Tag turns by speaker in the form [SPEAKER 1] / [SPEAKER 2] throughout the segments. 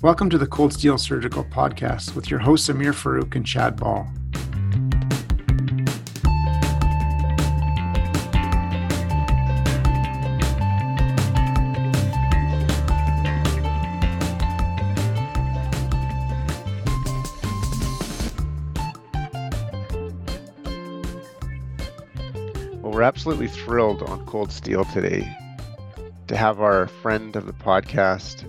[SPEAKER 1] Welcome to the Cold Steel Surgical Podcast with your hosts Amir Farooq and Chad Ball.
[SPEAKER 2] Well, we're absolutely thrilled on Cold Steel today to have our friend of the podcast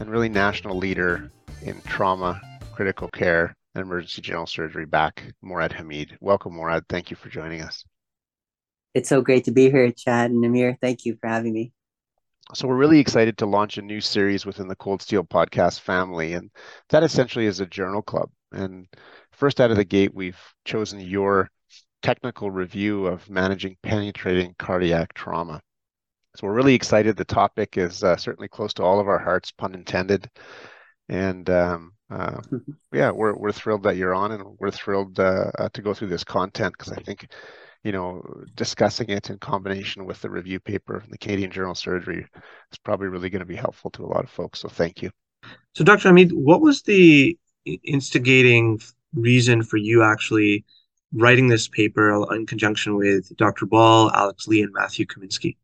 [SPEAKER 2] and really national leader in trauma, critical care, and emergency general surgery back, Morad Hameed. Welcome, Morad. Thank you for joining us.
[SPEAKER 3] It's so great to be here, Chad and Amir. Thank you for having me.
[SPEAKER 2] So, we're really excited to launch a new series within the Cold Steel podcast family, and that essentially is a journal club. And first out of the gate, we've chosen your technical review of managing penetrating cardiac trauma. So we're really excited. The topic is uh, certainly close to all of our hearts, pun intended. And um, uh, yeah, we're we're thrilled that you're on, and we're thrilled uh, uh to go through this content because I think, you know, discussing it in combination with the review paper from the Canadian Journal of Surgery is probably really going to be helpful to a lot of folks. So thank you.
[SPEAKER 4] So, Dr. Hameed, what was the instigating reason for you actually writing this paper in conjunction with Dr. Ball, Alex Lee, and Matthew Kaminsky?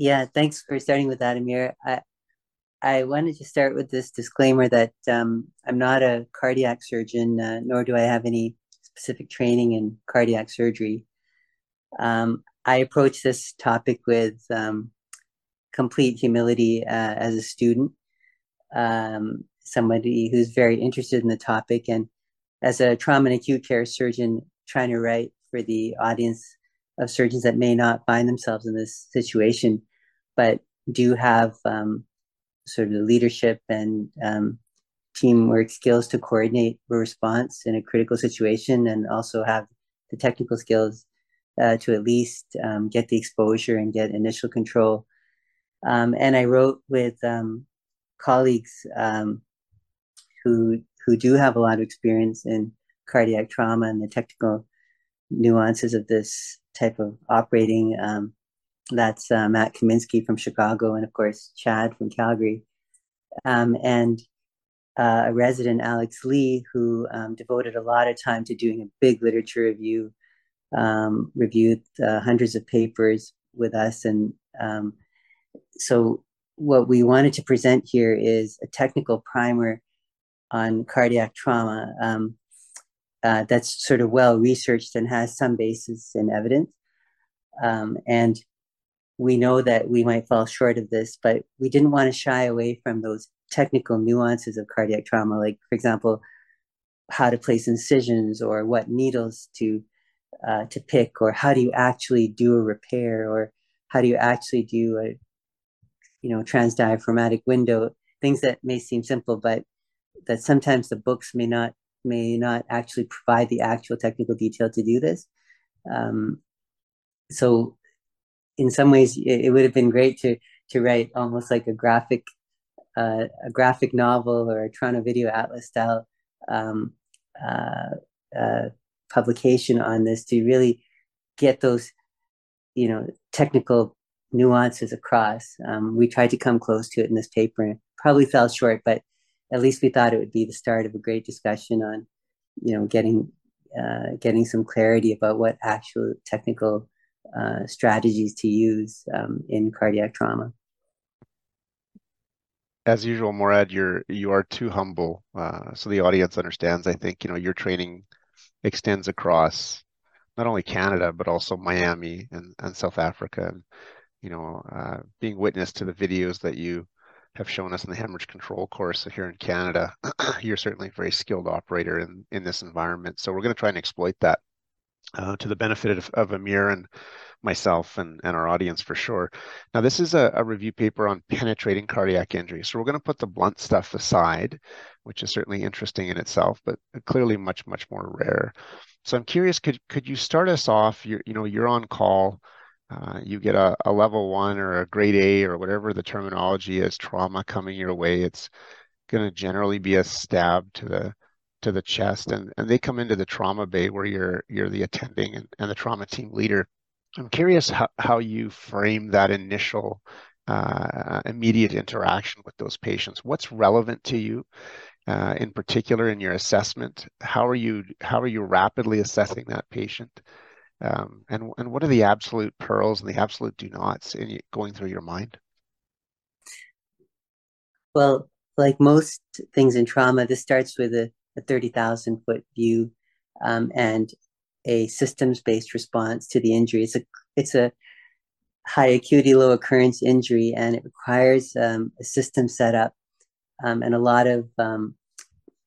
[SPEAKER 3] Yeah, thanks for starting with that, Amir. I, I wanted to start with this disclaimer that um, I'm not a cardiac surgeon, uh, nor do I have any specific training in cardiac surgery. Um, I approach this topic with um, complete humility uh, as a student, um, somebody who's very interested in the topic, and as a trauma and acute care surgeon trying to write for the audience of surgeons that may not find themselves in this situation but do have um, sort of leadership and um, teamwork skills to coordinate response in a critical situation and also have the technical skills uh, to at least um, get the exposure and get initial control. Um, and I wrote with um, colleagues um, who who do have a lot of experience in cardiac trauma and the technical nuances of this type of operating um, that's uh, Matt Kaminsky from Chicago, and of course Chad from Calgary, um, and uh, a resident, Alex Lee, who um, devoted a lot of time to doing a big literature review, um, reviewed uh, hundreds of papers with us, and um, so what we wanted to present here is a technical primer on cardiac trauma um, uh, that's sort of well researched and has some basis in evidence. Um, and we know that we might fall short of this, but we didn't want to shy away from those technical nuances of cardiac trauma, like, for example, how to place incisions or what needles to uh, to pick, or how do you actually do a repair, or how do you actually do a you know transdiaphragmatic window, things that may seem simple, but that sometimes the books may not may not actually provide the actual technical detail to do this. Um, so in some ways it, it, would have been great to to write almost like a graphic uh, a graphic novel or a Toronto Video Atlas style um, uh, uh, publication on this to really get those you know technical nuances across. Um, we tried to come close to it in this paper and probably fell short, but at least we thought it would be the start of a great discussion on you know getting uh, getting some clarity about what actual technical uh, strategies to use um, in cardiac trauma.
[SPEAKER 2] As usual, Morad, you're you are too humble, uh, so the audience understands. I think you know your training extends across not only Canada but also Miami and, and South Africa, and you know uh, being witness to the videos that you have shown us in the hemorrhage control course here in Canada. you're certainly a very skilled operator in in this environment, so we're going to try and exploit that uh, to the benefit of, of Amir and myself and, and our audience for sure. Now, this is a, a review paper on penetrating cardiac injury. So we're going to put the blunt stuff aside, which is certainly interesting in itself, but clearly much, much more rare. So I'm curious, could could you start us off? You're, you know, you're on call. Uh, you get a, a level one or a grade A or whatever the terminology is, trauma coming your way. It's going to generally be a stab to the to the chest and, and they come into the trauma bay where you're you're the attending and, and the trauma team leader i'm curious how, how you frame that initial uh, immediate interaction with those patients. What's relevant to you uh, in particular in your assessment? How are you how are you rapidly assessing that patient? Um, and and what are the absolute pearls and the absolute do nots in going through your mind?
[SPEAKER 3] Well, like most things in trauma, this starts with a, a 30,000 foot view um, and a systems based response to the injury. It's a, it's a high acuity, low occurrence injury, and it requires um, a system setup um, and a lot of um,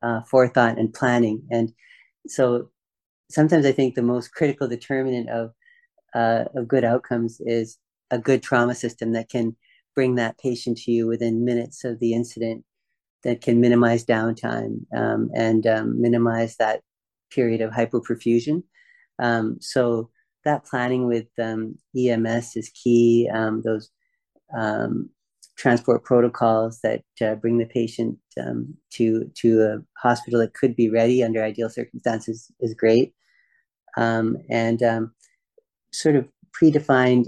[SPEAKER 3] uh, forethought and planning. And so sometimes I think the most critical determinant of, uh, of good outcomes is a good trauma system that can bring that patient to you within minutes of the incident that can minimize downtime um, and um, minimize that period of hypoperfusion. Um, so that planning with um, EMS is key. Um, those um, transport protocols that uh, bring the patient to to a hospital that could be ready under ideal circumstances is great. and sort of predefined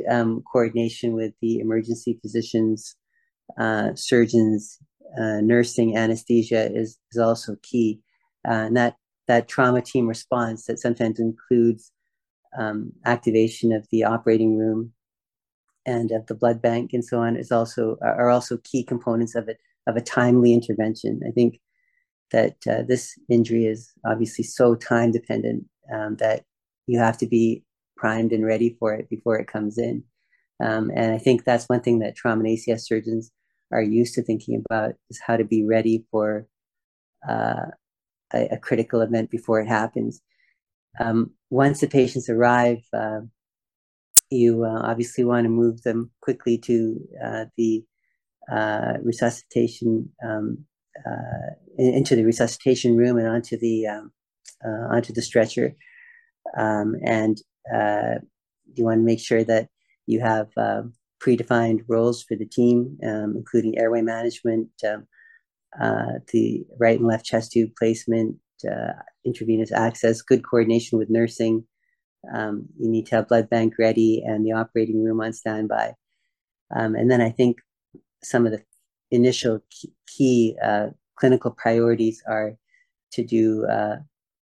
[SPEAKER 3] coordination with the emergency physicians, uh, surgeons, uh, nursing anesthesia is, is also key. Uh, and that, that trauma team response that sometimes includes um, activation of the operating room and of the blood bank and so on is also are also key components of it of a timely intervention. I think that uh, this injury is obviously so time dependent um, that you have to be primed and ready for it before it comes in. Um, and I think that's one thing that trauma and ACS surgeons are used to thinking about is how to be ready for uh, a, a, critical event before it happens. Um, once the patients arrive, uh, you uh, obviously want to move them quickly to uh, the uh, resuscitation um, uh, into the resuscitation room and onto the um, onto the stretcher, um, and you want to make sure that you have predefined roles for the team, um, including airway management, um, uh, the right and left chest tube placement, uh, intravenous access, good coordination with nursing. Um, you need to have blood bank ready and the operating room on standby. Um, and then I think some of the initial key, key uh, clinical priorities are to do uh,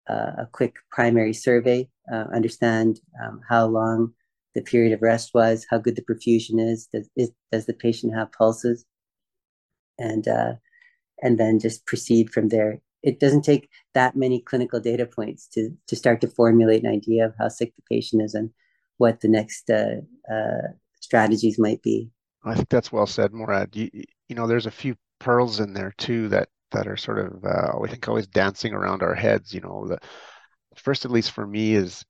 [SPEAKER 3] a quick primary survey, uh, understand um, how long the period of rest was, how good the perfusion is, does, is, does the patient have pulses, and uh, and then just proceed from there. It doesn't take that many clinical data points to to start to formulate an idea of how sick the patient is and what the next uh, uh, strategies might be.
[SPEAKER 2] I think that's well said, Morad. You, you know, there's a few pearls in there too that that are sort of uh, I think always dancing around our heads. You know, the first, at least for me, is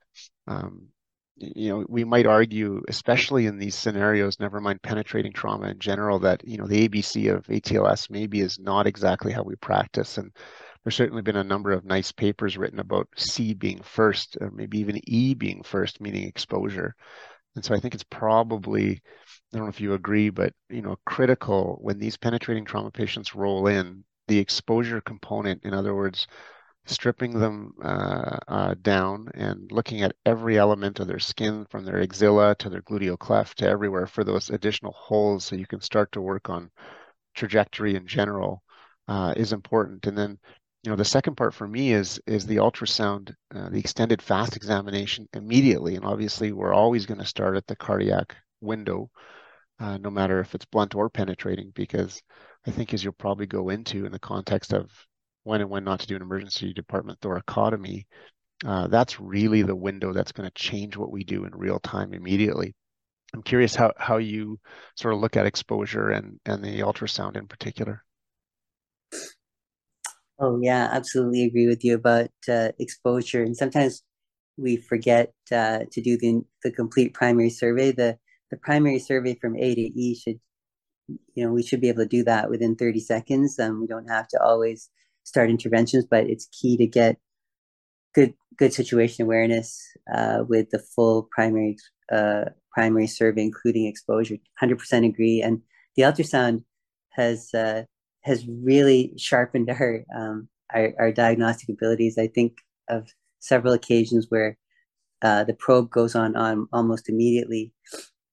[SPEAKER 2] um, you know, we might argue, especially in these scenarios, never mind penetrating trauma in general, that, you know, the ABC of ATLS maybe is not exactly how we practice. And there's certainly been a number of nice papers written about C being first, or maybe even E being first, meaning exposure. And so I think it's probably, I don't know if you agree, but, you know, critical when these penetrating trauma patients roll in, the exposure component, in other words, stripping them uh, uh, down and looking at every element of their skin from their axilla to their gluteal cleft to everywhere for those additional holes so you can start to work on trajectory in general uh, is important. And then, you know, the second part for me is is the ultrasound, uh, the extended fast examination immediately. And obviously, we're always going to start at the cardiac window, uh, no matter if it's blunt or penetrating, because I think as you'll probably go into in the context of when and when not to do an emergency department thoracotomy, uh, that's really the window that's going to change what we do in real time immediately. I'm curious how, how you sort of look at exposure and, and the ultrasound in particular.
[SPEAKER 3] Oh, yeah, absolutely agree with you about uh, exposure. And sometimes we forget uh, to do the, the complete primary survey. The, the primary survey from A to E should, you know, we should be able to do that within 30 seconds. Um, we don't have to always start interventions, but it's key to get good good situation awareness uh, with the full primary uh, primary survey, including exposure. Hundred percent agree, and the ultrasound has uh, has really sharpened our, um, our, our diagnostic abilities. I think of several occasions where uh, the probe goes on on almost immediately,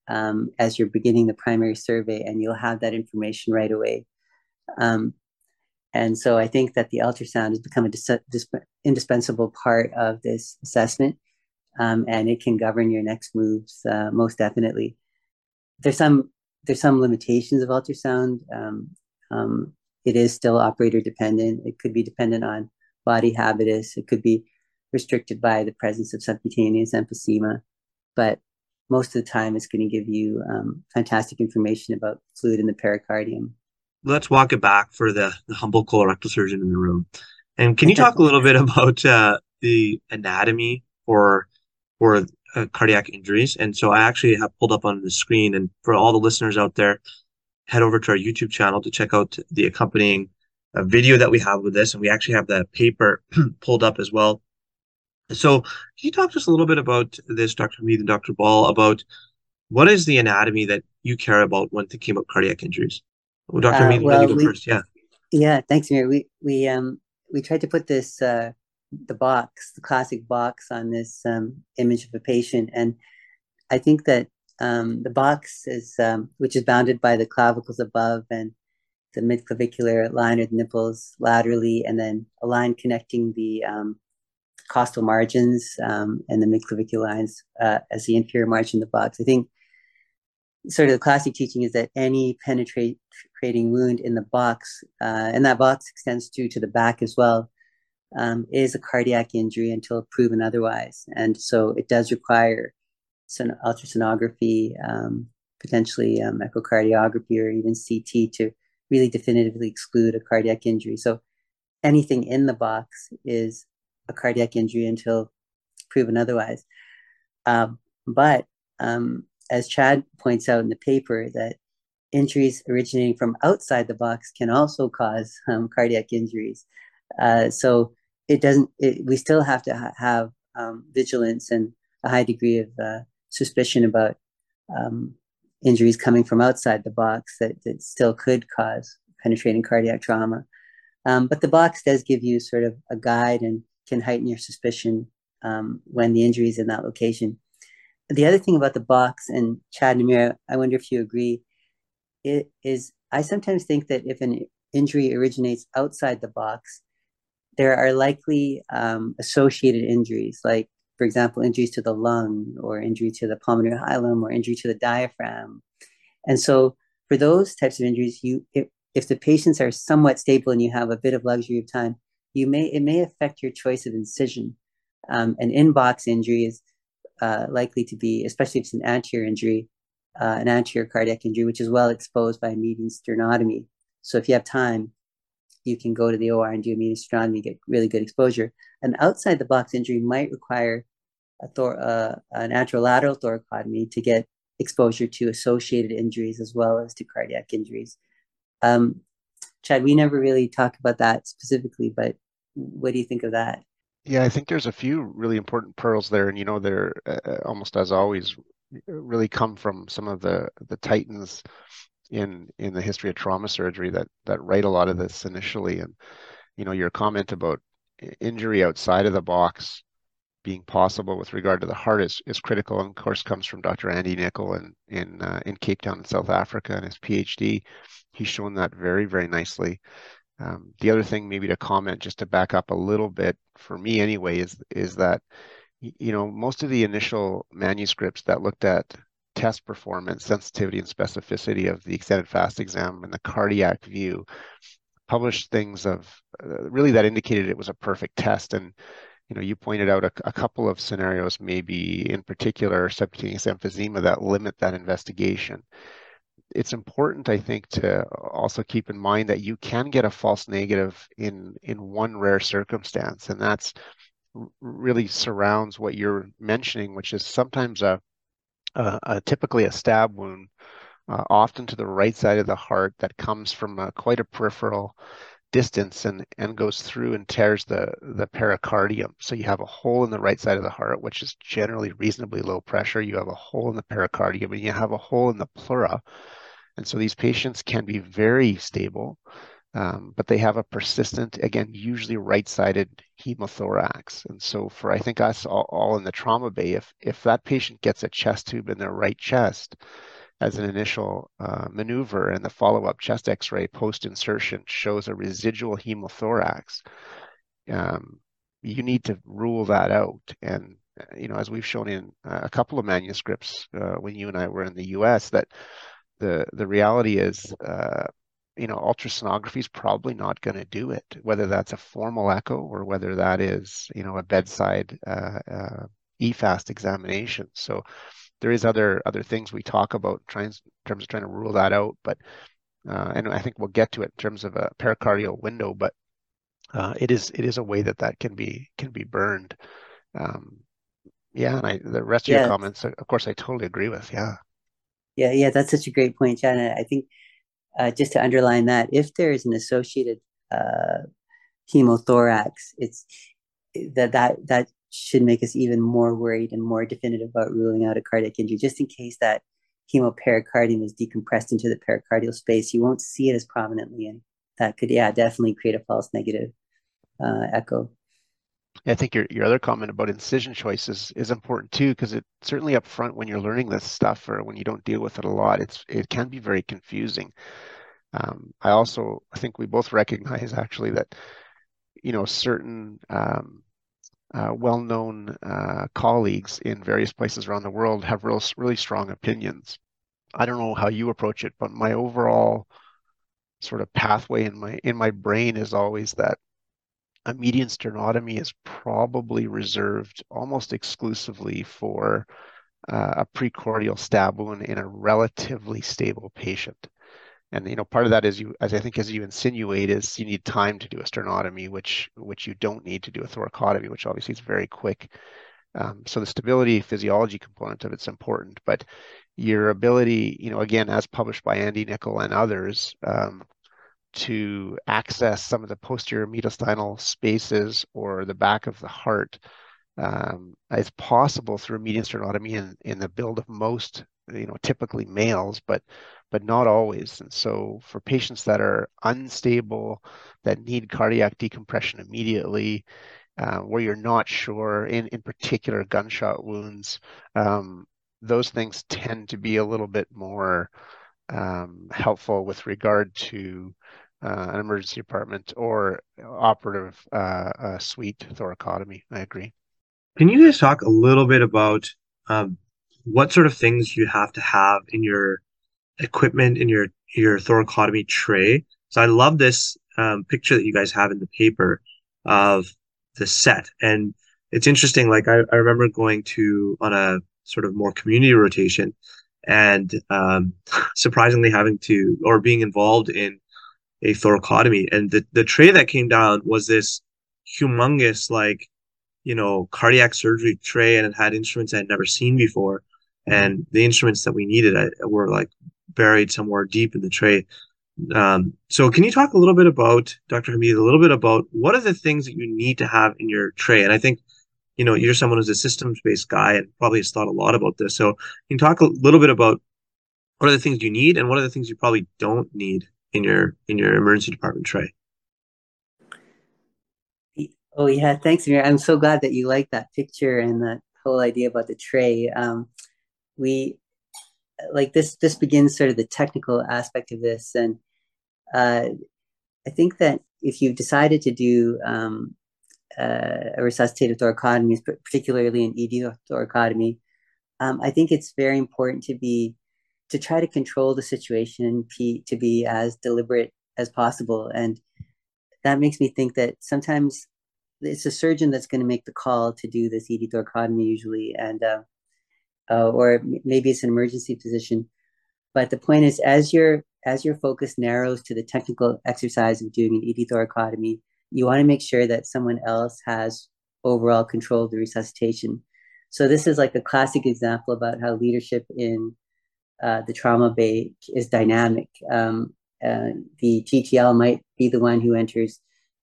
[SPEAKER 3] um, as you're beginning the primary survey, and you'll have that information right away. Um, and so I think that the ultrasound has become a dis- dis- indispensable part of this assessment, um, and it can govern your next moves uh, most definitely. There's some there's some limitations of ultrasound. Um, um, it is still operator dependent. It could be dependent on body habitus. It could be restricted by the presence of subcutaneous emphysema, but most of the time it's going to give you um, fantastic information about fluid in the pericardium.
[SPEAKER 4] Let's walk it back for the, the humble colorectal surgeon in the room. And can you talk a little bit about uh, the anatomy for for uh, cardiac injuries? And so I actually have pulled up on the screen, and for all the listeners out there, head over to our YouTube channel to check out the accompanying uh, video that we have with this, and we actually have the paper pulled up as well so, can you talk to us a little bit about this, Dr. Hameed and Dr. Ball, about what is the anatomy that you care about when thinking about cardiac injuries? Well, Dr. Uh, well, you go we, first. Yeah.
[SPEAKER 3] Yeah, thanks, Amir. We we um we tried to put this uh, the box, the classic box, on this um, image of a patient, and I think that um, the box is um, which is bounded by the clavicles above and the midclavicular line or the nipples laterally, and then a line connecting the um, costal margins um, and the midclavicular lines uh, as the inferior margin of the box. I think sort of the classic teaching is that any penetrating wound in the box, uh, and that box extends to to the back as well, um, is a cardiac injury until proven otherwise. And so it does require son- ultrasonography, um, potentially um, echocardiography, or even CT to really definitively exclude a cardiac injury. So anything in the box is a cardiac injury until proven otherwise. Um, but um, as Chad points out in the paper, that injuries originating from outside the box can also cause um, cardiac injuries. Uh, so it doesn't. It, we still have to ha- have um, vigilance and a high degree of uh, suspicion about um, injuries coming from outside the box that, that still could cause penetrating cardiac trauma. Um, but the box does give you sort of a guide and can heighten your suspicion um, when the injury is in that location. The other thing about the box, and Chad and Amir, I wonder if you agree, it is I sometimes think that if an injury originates outside the box, there are likely um, associated injuries, like, for example, injuries to the lung or injury to the pulmonary hilum or injury to the diaphragm. And so for those types of injuries, you if, if the patients are somewhat stable and you have a bit of luxury of time, you may it may affect your choice of incision. Um, an in-box injury is uh, likely to be, especially if it's an anterior injury, uh, an anterior cardiac injury, which is well exposed by a median sternotomy. So if you have time, you can go to the OR and do a median sternotomy, get really good exposure. An outside the box injury might require a thor- uh, an anterolateral thoracotomy to get exposure to associated injuries as well as to cardiac injuries. Um, Chad, we never really talk about that specifically, but what do you think of that?
[SPEAKER 2] Yeah, I think there's a few really important pearls there, and you know, they're uh, uh, almost as always really come from some of the the titans in in the history of trauma surgery that that write a lot of this initially. And you know, your comment about injury outside of the box being possible with regard to the heart is, is critical and of course comes from Dr. Andy Nicol in in, uh, in Cape Town in South Africa and his PhD. He's shown that very very nicely. Um, the other thing, maybe to comment, just to back up a little bit, for me anyway, is is that you know most of the initial manuscripts that looked at test performance, sensitivity, and specificity of the extended fast exam and the cardiac view published things of uh, really that indicated it was a perfect test. And you know, you pointed out a, a couple of scenarios, maybe in particular subcutaneous emphysema, that limit that investigation it's important, I think, to also keep in mind that you can get a false negative in in one rare circumstance, and that's really surrounds what you're mentioning, which is sometimes a, a, a typically a stab wound, uh, often to the right side of the heart that comes from a, quite a peripheral distance and and goes through and tears the the pericardium. So you have a hole in the right side of the heart which is generally reasonably low pressure. You have a hole in the pericardium and you have a hole in the pleura. And so these patients can be very stable Um, but they have a persistent, again, usually right-sided hemothorax. And so for, I think us all, all in the trauma bay, if, if that patient gets a chest tube in their right chest as an initial uh, maneuver and the follow-up chest x-ray post-insertion shows a residual hemothorax, um, you need to rule that out. And, uh, you know, as we've shown in a couple of manuscripts uh, when you and I were in the US, that the, the reality is, uh, you know, ultrasonography is probably not going to do it, whether that's a formal echo or whether that is, you know, a bedside uh, uh, EFAST examination. So there is other other things we talk about trying, in terms of trying to rule that out, but uh, and I think we'll get to it in terms of a pericardial window, but uh, it is it is a way that that can be can be burned. Um, yeah, and I, the rest of yeah. your comments, of course, I totally agree with. Yeah.
[SPEAKER 3] Yeah, yeah, that's such a great point, John. I think uh, just to underline that, if there is an associated uh, hemothorax, it's that that that should make us even more worried and more definitive about ruling out a cardiac injury, just in case that hemopericardium is decompressed into the pericardial space. You won't see it as prominently, and that could, yeah, definitely create a false negative uh, echo.
[SPEAKER 2] I think your, your other comment about incision choice is, is important too, because it certainly up front when you're learning this stuff or when you don't deal with it a lot, it's it can be very confusing. Um, I also I think we both recognize actually that you know certain um, uh, well-known uh, colleagues in various places around the world have real really strong opinions. I don't know how you approach it, but my overall sort of pathway in my in my brain is always that a median sternotomy is probably reserved almost exclusively for uh, a precordial stab wound in a relatively stable patient. And you know, part of that is you, as I think, as you insinuate, is you need time to do a sternotomy, which which you don't need to do a thoracotomy, which obviously is very quick. Um, so the stability physiology component of it's important, but your ability, you know, again, as published by Andy Nicol and others, um, to access some of the posterior mediastinal spaces or the back of the heart um, is possible through median sternotomy in, in the build of most, you know, typically males, but but not always. And so for patients that are unstable, that need cardiac decompression immediately, uh, where you're not sure, in, in particular gunshot wounds, um, those things tend to be a little bit more um, helpful with regard to uh, an emergency department or operative uh, suite thoracotomy. I agree.
[SPEAKER 4] Can you guys talk a little bit about um, what sort of things you have to have in your equipment in your your thoracotomy tray? So I love this um, picture that you guys have in the paper of the set, and it's interesting. Like I, I remember going to on a sort of more community rotation, and um, surprisingly having to or being involved in a thoracotomy. And the, the tray that came down was this humongous, like, you know, cardiac surgery tray, and it had instruments I had never seen before. And the instruments that we needed were like buried somewhere deep in the tray. Um, so, can you talk a little bit about, Dr. Hameed, a little bit about what are the things that you need to have in your tray? And I think, you know, you're someone who's a systems based guy and probably has thought a lot about this. So, can you talk a little bit about what are the things you need and what are the things you probably don't need in your in your emergency department tray.
[SPEAKER 3] Oh yeah, thanks, Amir. I'm so glad that you like that picture and that whole idea about the tray. Um, we like this. This begins sort of the technical aspect of this, and uh, I think that if you've decided to do um, uh, a resuscitative thoracotomy, particularly an ED thoracotomy, um, I think it's very important to be to try to control the situation to be as deliberate as possible. And that makes me think that sometimes it's a surgeon that's going to make the call to do this ED thoracotomy usually, and uh, uh, or maybe it's an emergency physician. But the point is, as your as your focus narrows to the technical exercise of doing an ED thoracotomy, you want to make sure that someone else has overall control of the resuscitation. So this is like a classic example about how leadership in uh, the trauma bay is dynamic. Um, uh, the TTL might be the one who enters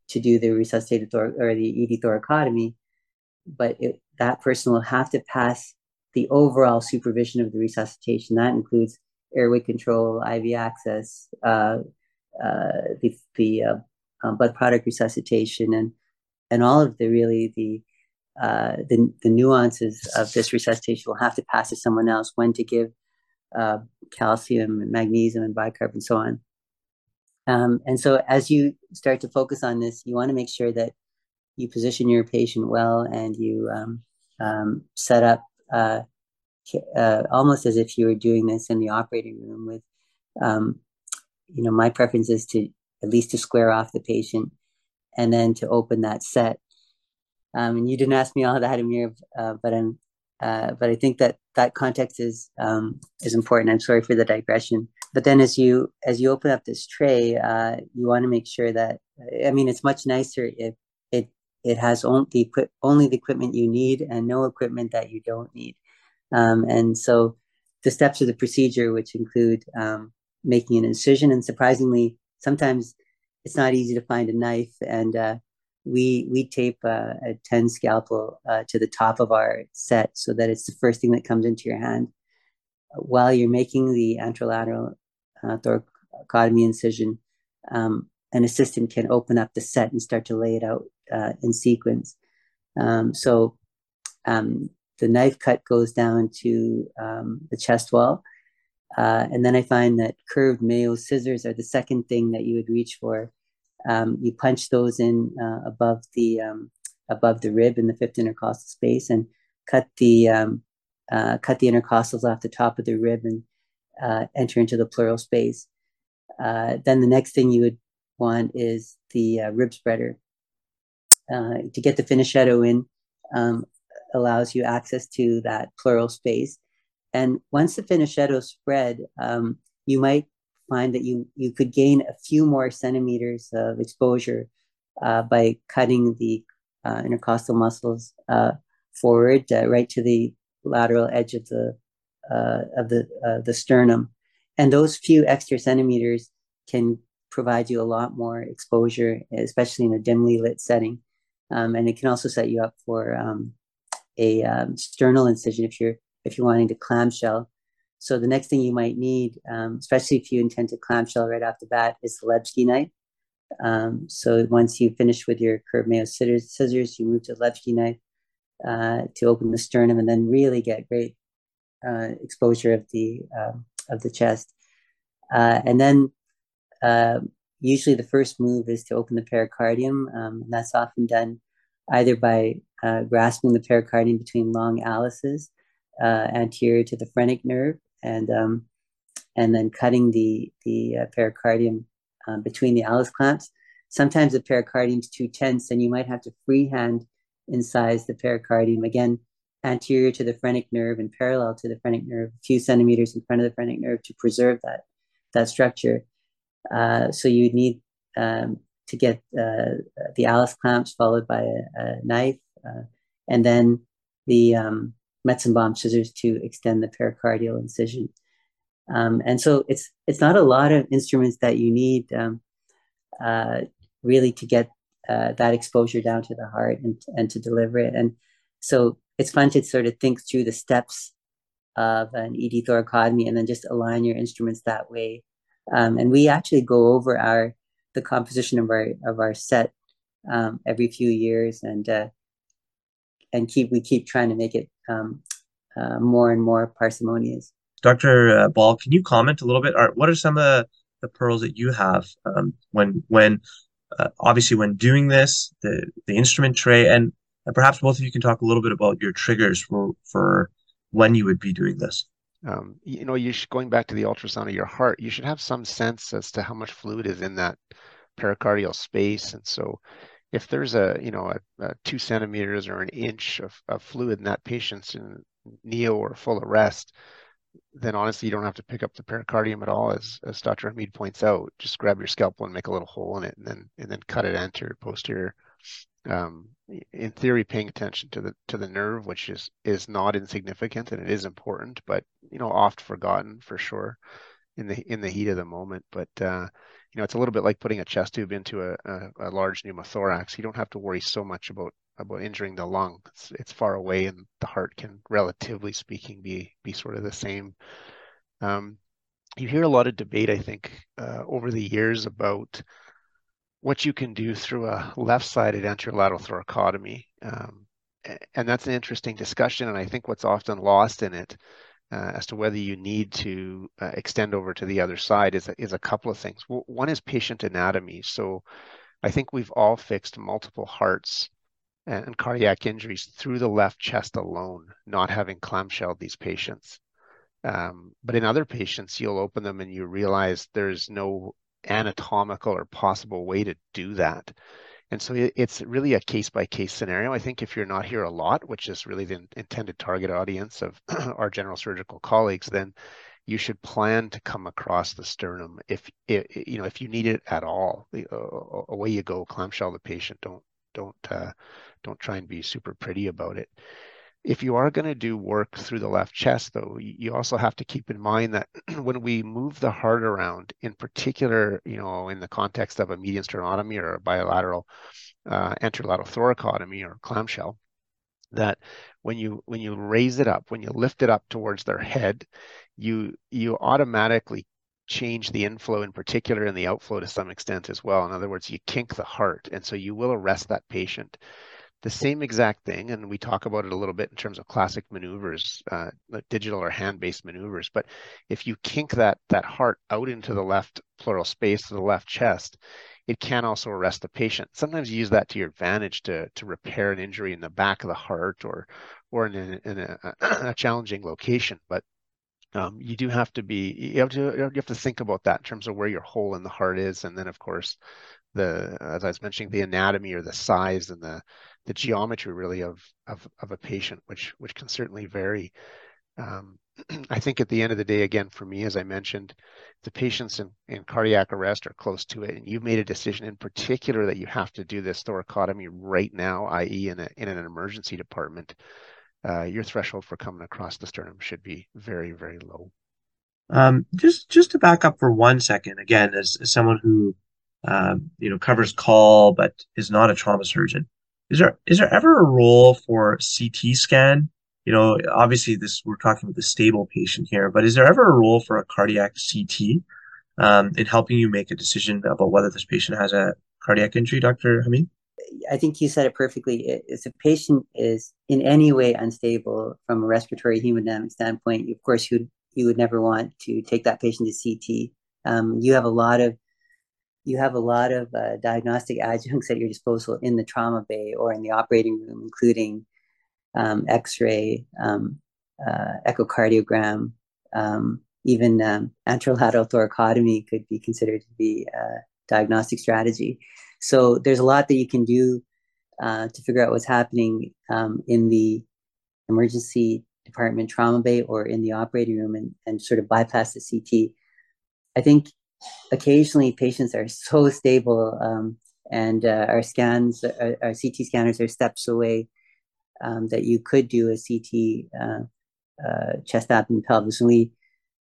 [SPEAKER 3] to do the resuscitated thor- or the ED thoracotomy, but it, that person will have to pass the overall supervision of the resuscitation. That includes airway control, IV access, uh, uh, the the uh, um, blood product resuscitation and and all of the really the uh, the the nuances of this resuscitation will have to pass to someone else when to give uh, calcium and magnesium and bicarb and so on. Um, and so as you start to focus on this, you want to make sure that you position your patient well and you um, um, set up uh, uh, almost as if you were doing this in the operating room with, um, you know, my preference is to at least to square off the patient and then to open that set. Um, and you didn't ask me all that, Amir, uh, but I'm, uh, but I think that that context is um, is important. I'm sorry for the digression. But then, as you as you open up this tray, uh, you want to make sure that I mean, it's much nicer if it has only the only the equipment you need and no equipment that you don't need. Um, and so the steps of the procedure, which include um, making an incision, and surprisingly, sometimes it's not easy to find a knife. And uh, we we tape uh, a ten scalpel uh, to the top of our set so that it's the first thing that comes into your hand. While you're making the anterolateral uh, thoracotomy incision, um, an assistant can open up the set and start to lay it out uh, in sequence. Um, so um, the knife cut goes down to um, the chest wall. Uh, and then I find that curved Mayo scissors are the second thing that you would reach for. Um, you punch those in uh, above the um, above the rib in the fifth intercostal space and cut the um, uh, cut the intercostals off the top of the rib and uh, enter into the pleural space. Uh, then the next thing you would want is the uh, rib spreader to get the Finochietto in. Um, allows you access to that pleural space. And once the Finochietto spread, um, you might find that you, you could gain a few more centimeters of exposure uh, by cutting the uh, intercostal muscles uh, forward uh, right to the lateral edge of the uh, of the uh, the sternum, and those few extra centimeters can provide you a lot more exposure, especially in a dimly lit setting, um, and it can also set you up for um, a um, sternal incision if you're if you're wanting to clamshell. So the next thing you might need, um, especially if you intend to clamshell right off the bat, is the Lebsche knife. Um, so once you finish with your curved Mayo scissors, scissors you move to Lebsche knife uh, to open the sternum and then really get great uh, exposure of the uh, of the chest. Uh, and then uh, usually the first move is to open the pericardium, um, and that's often done either by uh, grasping the pericardium between long Allises uh, anterior to the phrenic nerve and um, and then cutting the the uh, pericardium um, between the Allis clamps. Sometimes the pericardium is too tense, and you might have to freehand incise the pericardium again anterior to the phrenic nerve and parallel to the phrenic nerve, a few centimeters in front of the phrenic nerve to preserve that that structure. Uh, so you need um, to get uh, the Allis clamps followed by a, a knife, uh, and then the um, Metzenbaum scissors to extend the pericardial incision. Um, and so it's it's not a lot of instruments that you need um, uh, really to get uh, that exposure down to the heart and and to deliver it. And so it's fun to sort of think through the steps of an ED thoracotomy and then just align your instruments that way. Um, and we actually go over our the composition of our of our set um, every few years, and uh, and keep we keep trying to make it um, uh, more and more parsimonious.
[SPEAKER 4] Dr. Uh, Ball, can you comment a little bit? Or what are some of the, the pearls that you have um, when when uh, obviously when doing this, the the instrument tray, and, and perhaps both of you can talk a little bit about your triggers for for when you would be doing this.
[SPEAKER 2] Um, you know, you should, going back to the ultrasound of your heart, you should have some sense as to how much fluid is in that pericardial space. And so if there's a, you know, a, a two centimeters or an inch of, of fluid in that patient's in neo or full arrest, then honestly, you don't have to pick up the pericardium at all, as, as Dr. Hameed points out. Just grab your scalpel and make a little hole in it, and then and then cut it anterior posterior um, in theory, paying attention to the to the nerve, which is is not insignificant and it is important, but you know, oft forgotten for sure in the in the heat of the moment. But uh, you know, it's a little bit like putting a chest tube into a, a, a large pneumothorax. You don't have to worry so much about about injuring the lung. It's, it's far away, and the heart can, relatively speaking, be be sort of the same. Um, you hear a lot of debate, I think, uh, over the years about what you can do through a left-sided anterolateral thoracotomy. Um, and that's an interesting discussion. And I think what's often lost in it uh, as to whether you need to uh, extend over to the other side is, is a couple of things. One is patient anatomy. So I think we've all fixed multiple hearts and, and cardiac injuries through the left chest alone, not having clamshelled these patients. Um, but in other patients, you'll open them and you realize there's no anatomical or possible way to do that. And so it's really a case by case scenario. I think if you're not here a lot, which is really the intended target audience of our general surgical colleagues, then you should plan to come across the sternum if, you know if you need it at all. Away you go, clamshell the patient. Don't don't uh, don't try and be super pretty about it. If you are going to do work through the left chest, though, you also have to keep in mind that when we move the heart around, in particular, you know, in the context of a median sternotomy or a bilateral uh, anterolateral thoracotomy or clamshell, that when you when you raise it up, when you lift it up towards their head, you you automatically change the inflow in particular and the outflow to some extent as well. In other words, you kink the heart, and so you will arrest that patient the same exact thing, and we talk about it a little bit in terms of classic maneuvers, uh, digital or hand-based maneuvers. But if you kink that that heart out into the left pleural space to the left chest, it can also arrest the patient. Sometimes you use that to your advantage to to repair an injury in the back of the heart or or in a, in a, a challenging location. But um, you do have to be you have to you have to think about that in terms of where your hole in the heart is, and then of course the as I was mentioning the anatomy or the size and the the geometry really of of, of a patient, which which can certainly vary. Um, I think at the end of the day, again, for me, as I mentioned, the patients in, in cardiac arrest are close to it, and you've made a decision in particular that you have to do this thoracotomy right now, i.e., in a in an emergency department. Uh, your threshold for coming across the sternum should be very, very low.
[SPEAKER 4] Um, just just to back up for one second, again, as, as someone who um, you know covers call but is not a trauma surgeon, is there is there ever a role for CT scan? You know, obviously this we're talking about the stable patient here, but is there ever a role for a cardiac CT um, in helping you make a decision about whether this patient has a cardiac injury, Dr. Hameed?
[SPEAKER 3] I think you said it perfectly. If a patient is in any way unstable from a respiratory hemodynamic standpoint, of course you you would never want to take that patient to CT. Um, you have a lot of you have a lot of uh, diagnostic adjuncts at your disposal in the trauma bay or in the operating room, including um, X-ray, um, uh, echocardiogram, um, even um, anterolateral thoracotomy could be considered to be a diagnostic strategy. So there's a lot that you can do uh, to figure out what's happening um, in the emergency department trauma bay or in the operating room and, and sort of bypass the CT. I think occasionally patients are so stable um, and uh, our scans, our, uh, our, CT scanners are steps away um, that you could do a CT uh, uh, chest abdomen pelvis. And we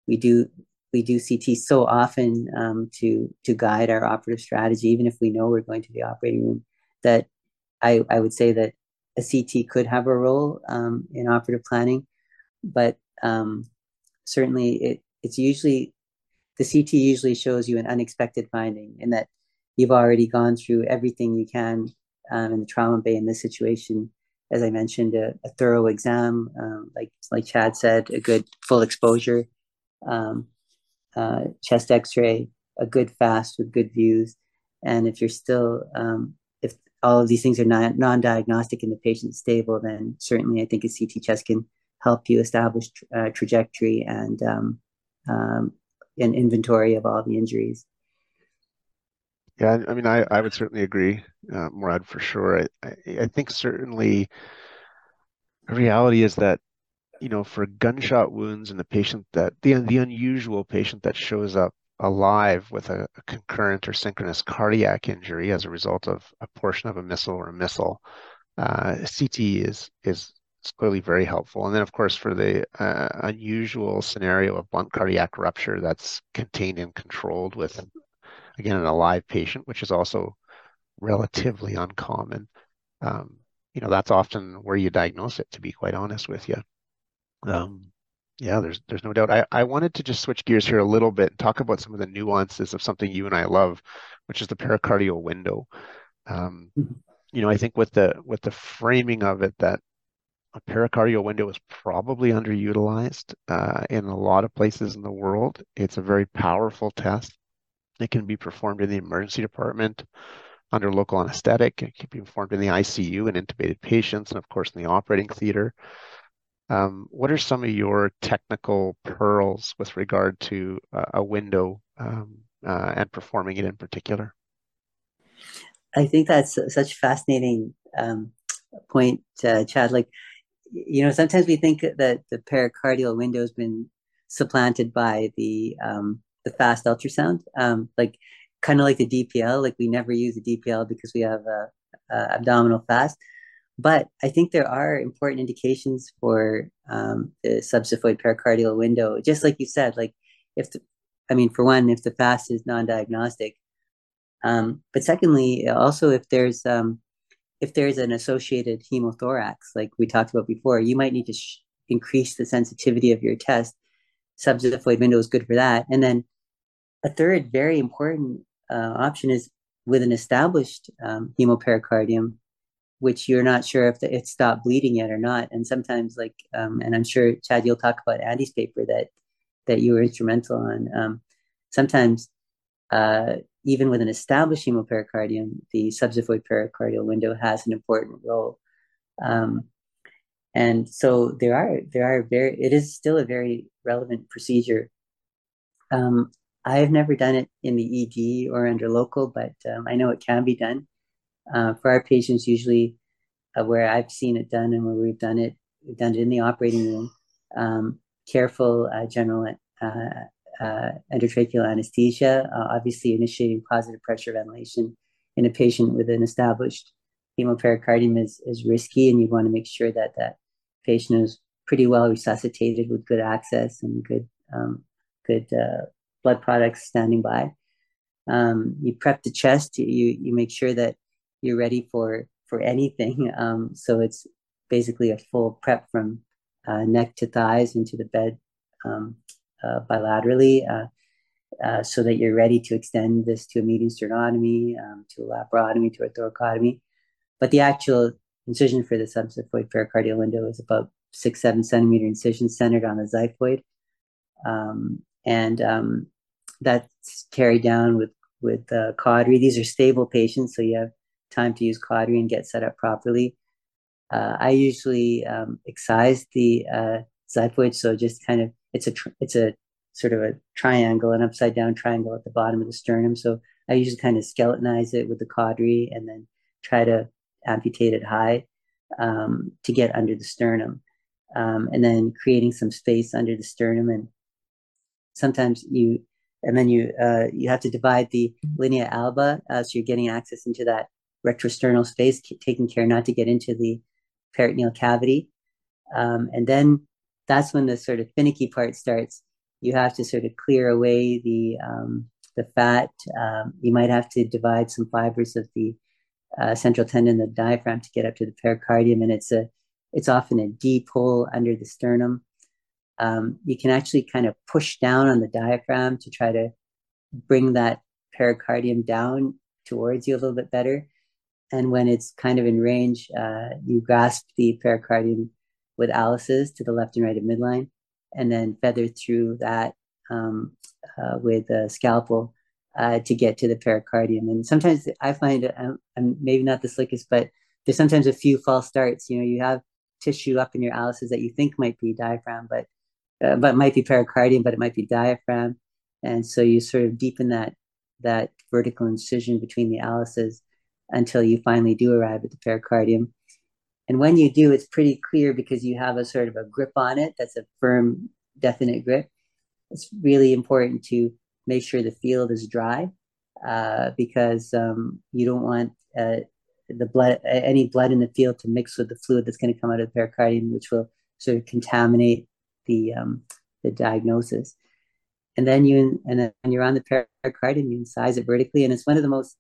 [SPEAKER 3] we do we do CT so often um, to to guide our operative strategy, even if we know we're going to the operating room. That I I would say that a CT could have a role um, in operative planning, but um, certainly it it's usually the CT usually shows you an unexpected finding in that you've already gone through everything you can um, in the trauma bay in this situation. As I mentioned, a, a thorough exam, um, like like Chad said, a good full exposure, um, uh, chest X-ray, a good fast with good views, and if you're still um, if all of these things are not non-diagnostic and the patient's stable, then certainly I think a CT chest can help you establish uh, trajectory and um, an inventory of all the injuries.
[SPEAKER 2] Yeah, I mean, I, I would certainly agree, uh, Murad, for sure. I, I, I think certainly the reality is that, you know, for gunshot wounds and the patient that, the, the unusual patient that shows up alive with a, a concurrent or synchronous cardiac injury as a result of a portion of a missile or a missile, uh, CT is is it's clearly very helpful. And then, of course, for the uh, unusual scenario of blunt cardiac rupture that's contained and controlled with, again, an alive patient, which is also relatively uncommon, um, you know, that's often where you diagnose it, to be quite honest with you. Um, Yeah, there's there's no doubt. I, I wanted to just switch gears here a little bit and talk about some of the nuances of something you and I love, which is the pericardial window. Um, mm-hmm. you know, I think with the with the framing of it that pericardial window is probably underutilized uh, in a lot of places in the world. It's a very powerful test. It can be performed in the emergency department under local anesthetic. It can be performed in the ICU in intubated patients, and of course in the operating theater. Um, what are some of your technical pearls with regard to uh, a window um, uh, and performing it in particular?
[SPEAKER 3] I think that's such fascinating um, point, uh, Chad. Like, you know, sometimes we think that the pericardial window has been supplanted by the um, the fast ultrasound, um, like kind of like the DPL. Like we never use the DPL because we have a, a abdominal fast but I think there are important indications for um, the subxiphoid pericardial window. Just like you said, like if the, I mean, for one, if the fast is non-diagnostic, um, but secondly, also if there's um, if there's an associated hemothorax, like we talked about before, you might need to sh- increase the sensitivity of your test. Subxiphoid window is good for that. And then a third very important uh, option is with an established um, hemopericardium which you're not sure if the, it stopped bleeding yet or not. And sometimes, like, um, and I'm sure Chad, you'll talk about Andy's paper that that you were instrumental on. Um, sometimes, uh, even with an established hemopericardium, the subxiphoid pericardial window has an important role. Um, and so there are there are very it is still a very relevant procedure. Um, I have never done it in the ED or under local, but um, I know it can be done uh, for our patients, usually uh, where I've seen it done and where we've done it, we've done it in the operating room. Um, careful uh, general uh, uh, endotracheal anesthesia, uh, obviously initiating positive pressure ventilation in a patient with an established hemopericardium is, is risky, and you want to make sure that that patient is pretty well resuscitated with good access and good um, good blood products standing by. Um, you prep the chest. You you make sure that you're ready for for anything. Um, so it's basically a full prep from uh, neck to thighs into the bed um, uh, bilaterally, uh, uh so that you're ready to extend this to a median sternotomy, um, to a laparotomy, to a thoracotomy. But the actual incision for the subxiphoid pericardial window is about six, seven centimeter incision centered on the xiphoid. Um, and um, that's carried down with with uh, cautery. These are stable patients, so you have time to use cautery and get set up properly. Uh, I usually um, excise the uh, xiphoid, so just kind of it's a tr- it's a sort of a triangle, an upside down triangle at the bottom of the sternum. So I usually kind of skeletonize it with the cautery and then try to amputate it high um, to get under the sternum, um, and then creating some space under the sternum. And sometimes you and then you uh, you have to divide the linea alba, uh, so you're getting access into that retrosternal space, taking care not to get into the peritoneal cavity. Um, and then that's when the sort of finicky part starts. You have to sort of clear away the um, the fat. Um, you might have to divide some fibers of the uh, central tendon, the diaphragm, to get up to the pericardium, and it's a it's often a deep hole under the sternum. Um, you can actually kind of push down on the diaphragm to try to bring that pericardium down towards you a little bit better. And when it's kind of in range, uh, you grasp the pericardium with Allises to the left and right of midline, and then feather through that um, uh, with a scalpel uh, to get to the pericardium. And sometimes I find I'm, um, I'm, maybe not the slickest, but there's sometimes a few false starts. You know, you have tissue up in your Allises that you think might be diaphragm, but uh, but might be pericardium, but it might be diaphragm. And so you sort of deepen that that vertical incision between the Allises until you finally do arrive at the pericardium. And when you do, it's pretty clear because you have a sort of a grip on it that's a firm, definite grip. It's really important to make sure the field is dry uh, because um, you don't want uh, the blood, any blood in the field to mix with the fluid that's going to come out of the pericardium, which will sort of contaminate the um, the diagnosis. And then you and then you're on the pericardium, you incise it vertically, and it's one of the most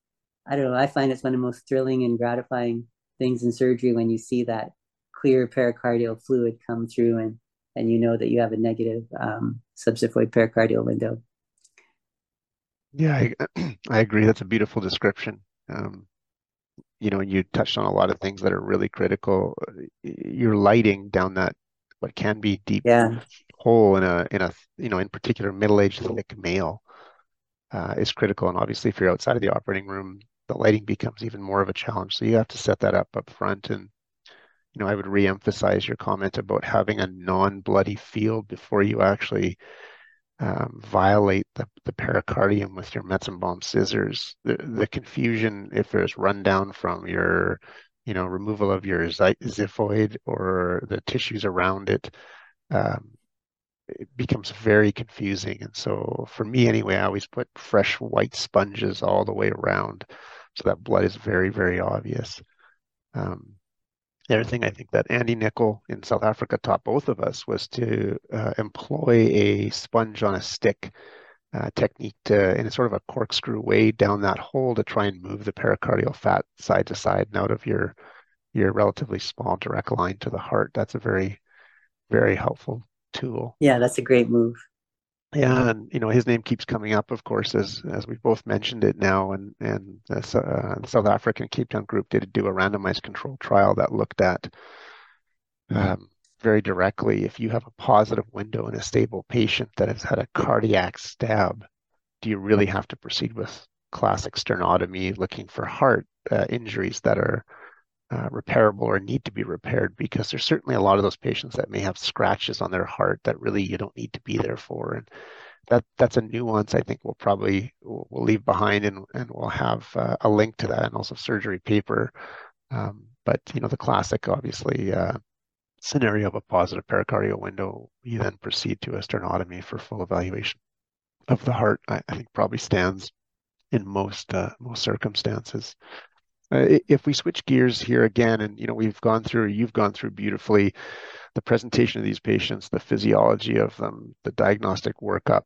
[SPEAKER 3] I don't know. I find it's one of the most thrilling and gratifying things in surgery when you see that clear pericardial fluid come through and and you know that you have a negative um, subxiphoid pericardial window.
[SPEAKER 2] Yeah, I, I agree. That's a beautiful description. Um, you know, you touched on a lot of things that are really critical. You're lighting down that what can be deep
[SPEAKER 3] yeah.
[SPEAKER 2] hole in a in a you know in particular middle-aged thick male uh, is critical. And obviously, if you're outside of the operating room, the lighting becomes even more of a challenge. So you have to set that up up front. And you know, I would re-emphasize your comment about having a non-bloody field before you actually um, violate the, the pericardium with your Metzenbaum scissors. The, the confusion, if there's rundown from your, you know, removal of your xiphoid or the tissues around it, um, it becomes very confusing. And so for me anyway, I always put fresh white sponges all the way around so that blood is very, very obvious. Um, the other thing I think that Andy Nicol in South Africa taught both of us was to uh, employ a sponge on a stick uh, technique to, in a sort of a corkscrew way down that hole to try and move the pericardial fat side to side and out of your your relatively small direct line to the heart. That's a very, very helpful tool.
[SPEAKER 3] Yeah, that's a great move.
[SPEAKER 2] Yeah, and you know his name keeps coming up, of course, as as we've both mentioned it now, and and the, uh, South African Cape Town group did do a randomized control trial that looked at um, very directly if you have a positive window in a stable patient that has had a cardiac stab, do you really have to proceed with classic sternotomy, looking for heart uh, injuries that are uh, repairable or need to be repaired because there's certainly a lot of those patients that may have scratches on their heart that really you don't need to be there for and that that's a nuance I think we'll probably we'll, leave behind and and we'll have uh, a link to that and also surgery paper. Um, but you know the classic obviously uh, scenario of a positive pericardial window you then proceed to a sternotomy for full evaluation of the heart I, I think probably stands in most uh, most circumstances uh, if we switch gears here again, and you know we've gone through, you've gone through beautifully the presentation of these patients, the physiology of them, the diagnostic workup,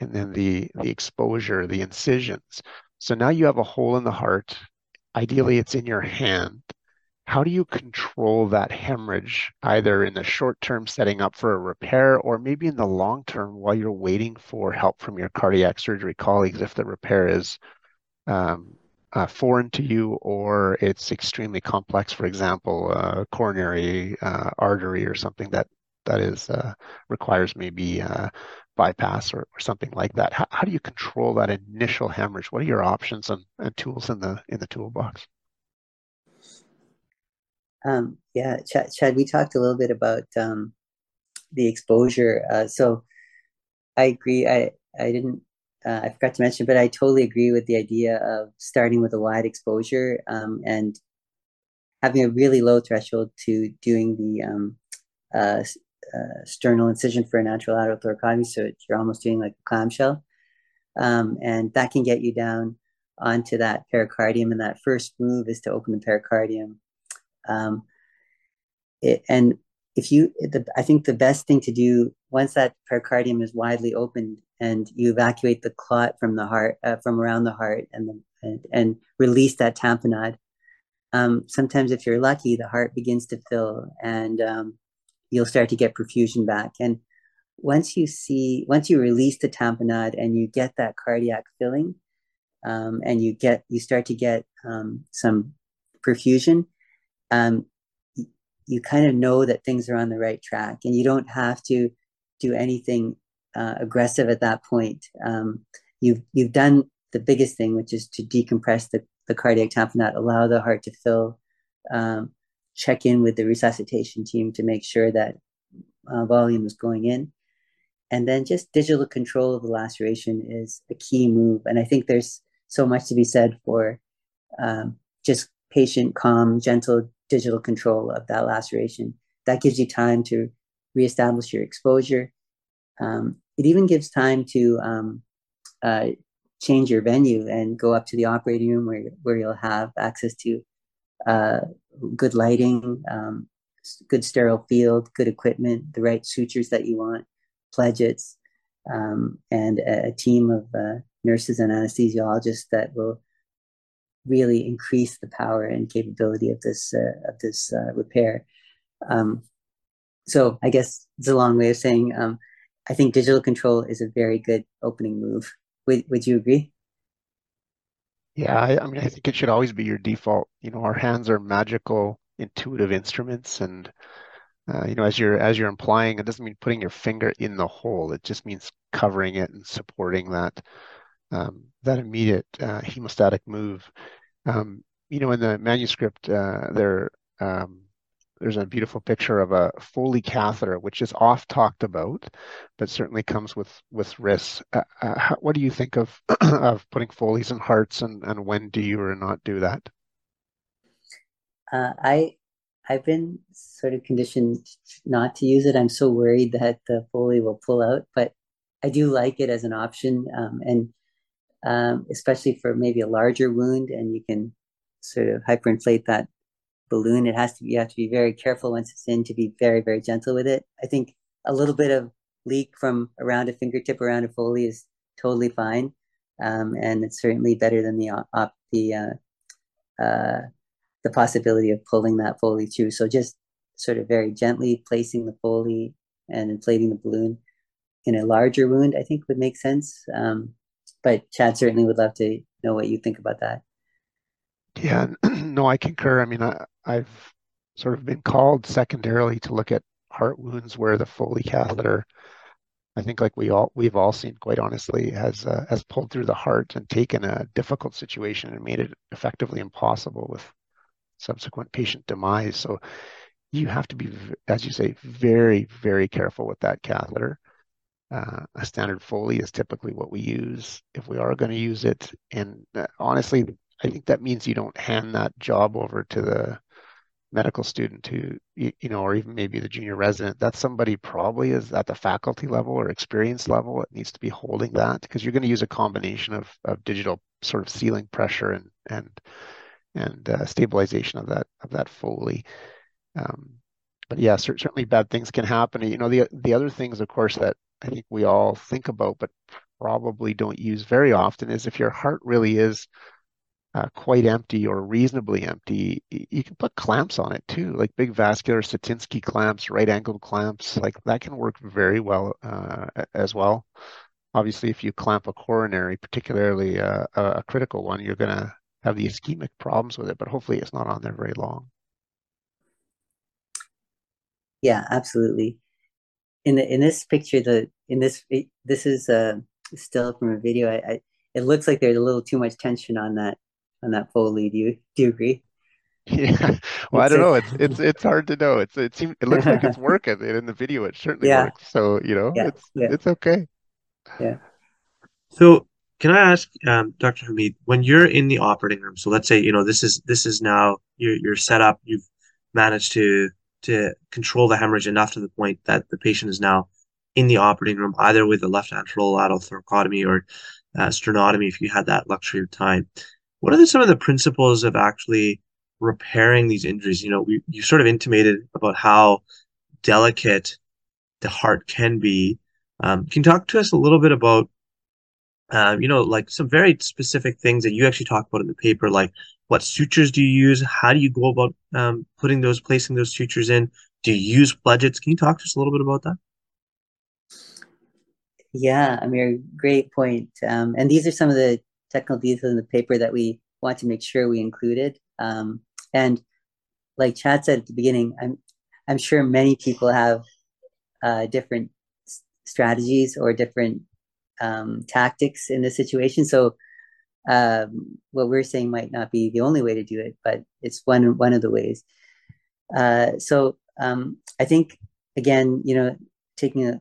[SPEAKER 2] and then the the exposure, the incisions. So now you have a hole in the heart. Ideally, it's in your hand. How do you control that hemorrhage, either in the short term, setting up for a repair, or maybe in the long term while you're waiting for help from your cardiac surgery colleagues if the repair is um, uh, foreign to you or it's extremely complex, for example, uh, coronary uh, artery or something that that is uh, requires maybe uh, bypass or, or something like that. How, how do you control that initial hemorrhage? What are your options and, and tools in the in the toolbox?
[SPEAKER 3] Um, yeah, Chad, Chad, we talked a little bit about um, the exposure. Uh, so I agree. I I didn't uh, I forgot to mention, but I totally agree with the idea of starting with a wide exposure um, and having a really low threshold to doing the um, uh, uh, sternal incision for an anterolateral thoracotomy. So you're almost doing like a clamshell. Um, and that can get you down onto that pericardium. And that first move is to open the pericardium. Um, it, and if you, the, I think the best thing to do once that pericardium is widely opened and you evacuate the clot from the heart, uh, from around the heart, and, the, and, and release that tamponade. Um, sometimes, if you're lucky, the heart begins to fill, and um, you'll start to get perfusion back. And once you see, once you release the tamponade and you get that cardiac filling, um, and you get, you start to get um, some perfusion. Um, you kind of know that things are on the right track, and you don't have to do anything uh, aggressive at that point. Um, you've you've done the biggest thing, which is to decompress the, the cardiac tamponade, allow the heart to fill, um, check in with the resuscitation team to make sure that uh, volume is going in. And then just digital control of the laceration is a key move. And I think there's so much to be said for um, just patient, calm, gentle digital control of that laceration. That gives you time to reestablish your exposure. Um, it even gives time to um, uh, change your venue and go up to the operating room where, where you'll have access to uh, good lighting, um, good sterile field, good equipment, the right sutures that you want, pledgets, um, and a, a, team of uh, nurses and anesthesiologists that will really increase the power and capability of this uh, of this uh, repair. Um, so I guess it's a long way of saying um, I think digital control is a very good opening move. Would Would you agree?
[SPEAKER 2] Yeah, I, I mean, I think it should always be your default. You know, our hands are magical, intuitive instruments, and uh, you know, as you're as you're implying, it doesn't mean putting your finger in the hole. It just means covering it and supporting that um, that immediate uh, hemostatic move. Um, you know, in the manuscript, uh, there um, there's a beautiful picture of a Foley catheter, which is oft talked about, but certainly comes with with risks. Uh, uh, what do you think of of putting Foleys in hearts, and and when do you or not do that?
[SPEAKER 3] Uh, I I've been sort of conditioned not to use it. I'm so worried that the Foley will pull out, but I do like it as an option, um, and um, especially for maybe a larger wound, and you can sort of hyperinflate that balloon. It has to be, you have to be very careful once it's in to be very, very gentle with it. I think a little bit of leak from around a fingertip around a Foley is totally fine. Um, and it's certainly better than the op, the uh, uh, the possibility of pulling that Foley through. So just sort of very gently placing the Foley and inflating the balloon in a larger wound, I think would make sense. Um, but Chad certainly would love to know what you think about that.
[SPEAKER 2] Yeah, no, I concur. I mean, I, I've sort of been called secondarily to look at heart wounds where the Foley catheter, I think, like we all we've all seen, quite honestly, has uh, has pulled through the heart and taken a difficult situation and made it effectively impossible with subsequent patient demise. So you have to be, as you say, very very careful with that catheter. Uh, a standard Foley is typically what we use if we are going to use it. And uh, honestly, I think that means you don't hand that job over to the medical student who you, know or even maybe the junior resident that's somebody probably is at the faculty level or experience level it needs to be holding that because you're going to use a combination of, of digital sort of sealing pressure and and and uh, stabilization of that of that foley. Um, but yeah certainly bad things can happen. You know the the other things of course that i think we all think about but probably don't use very often is if your heart really is uh, quite empty or reasonably empty, you can put clamps on it too, like big vascular Satinsky clamps, right angled clamps, like that can work very well uh, as well. Obviously, if you clamp a coronary, particularly uh, a critical one, you're going to have the ischemic problems with it, but hopefully it's not on there very long.
[SPEAKER 3] Yeah, absolutely. In the in this picture, the in this this is uh, still from a video. I, I, it looks like there's a little too much tension on that on that Foley. Do you do you agree?
[SPEAKER 2] Yeah. Well, it's I don't a... know. It's it's it's hard to know. It's it seems it looks like it's working, and in the video it certainly yeah. works. So you know, yeah. it's yeah. it's okay.
[SPEAKER 3] Yeah.
[SPEAKER 4] So can I ask, um, Dr. Hameed, when you're in the operating room, so let's say you know this is this is now you're you're set up, you've managed to to control the hemorrhage enough to the point that the patient is now in the operating room, either with a left anterolateral thoracotomy or uh, sternotomy, if you had that luxury of time. What are some of the principles of actually repairing these injuries? You know, we, you sort of intimated about how delicate the heart can be. Um, can you talk to us a little bit about, uh, you know, like some very specific things that you actually talk about in the paper, like what sutures do you use? How do you go about um, putting those, placing those sutures in? Do you use pledgets? Can you talk to us a little bit about that?
[SPEAKER 3] Yeah, I mean, great point. Um, and these are some of the technical details in the paper that we want to make sure we included. Um, and like Chad said at the beginning, I'm I'm sure many people have uh, different strategies or different um, tactics in this situation. So um, what we're saying might not be the only way to do it, but it's one one of the ways. Uh, so um, I think again, you know, taking a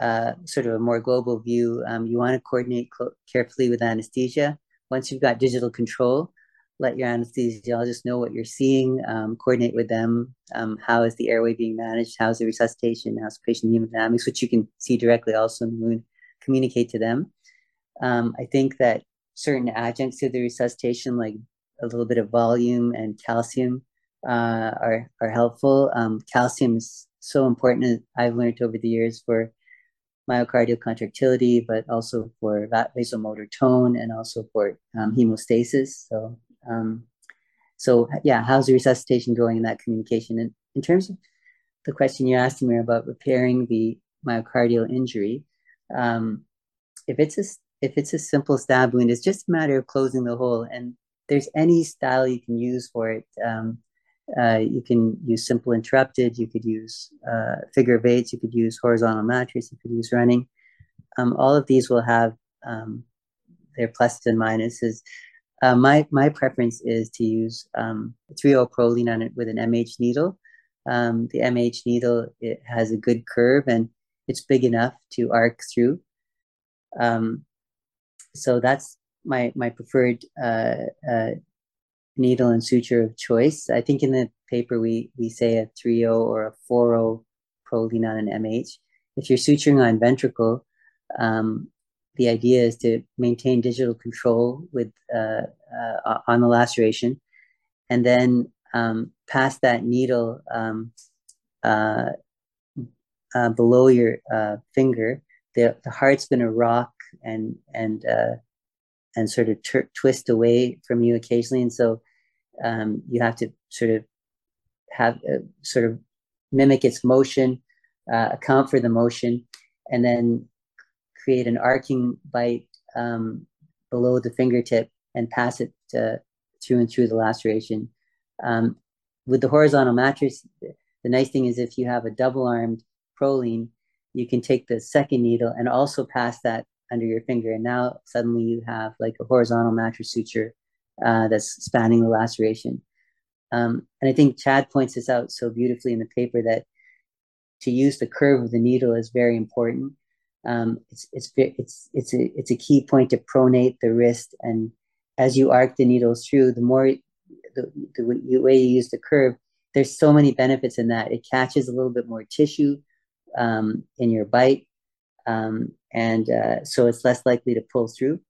[SPEAKER 3] uh, sort of a more global view, um, you want to coordinate carefully with anesthesia. Once you've got digital control, let your anesthesiologist know what you're seeing, um, coordinate with them. Um, how is the airway being managed? How's the resuscitation? How's patient hemodynamics, which you can see directly also in the wound, communicate to them. Um, I think that certain adjuncts to the resuscitation, like a little bit of volume and calcium, uh, are, are helpful. Um, calcium is so important, I've learned over the years, for myocardial contractility, but also for vasomotor tone and also for um, hemostasis. So, um, so yeah, how's the resuscitation going in that communication? And in terms of the question you asked me about repairing the myocardial injury, um, if it's a if it's a simple stab wound, it's just a matter of closing the hole. And there's any style you can use for it. Um, uh, you can use simple interrupted. You could use uh, figure of eights. You could use horizontal mattress. You could use running. Um, all of these will have um, their pluses and minuses. Uh, my my preference is to use um, 3O Prolene on it with an MH needle. Um, the MH needle it has a good curve and it's big enough to arc through. Um, so that's my my preferred uh, uh, needle and suture of choice. I think in the paper we we say a 3O or a 4O Prolene on an MH. If you're suturing on ventricle, um, the idea is to maintain digital control with uh, uh, on the laceration, and then um, pass that needle um, uh, uh below your uh, finger. The, the heart's going to rock and and uh, and sort of twist away from you occasionally, and so um, you have to sort of have sort of mimic its motion, account for the motion, and then create an arcing bite um, below the fingertip and pass it to, through and through the laceration. Um, with the horizontal mattress, the nice thing is if you have a double armed Prolene, you can take the second needle and also pass that under your finger. And now suddenly you have like a horizontal mattress suture uh, that's spanning the laceration. Um, and I think Chad points this out so beautifully in the paper that to use the curve of the needle is very important um, it's it's it's it's a it's a key point to pronate the wrist, and as you arc the needles through, the more the, the way you use the curve, there's so many benefits in that. It catches a little bit more tissue um, in your bite, um, and uh, so it's less likely to pull through.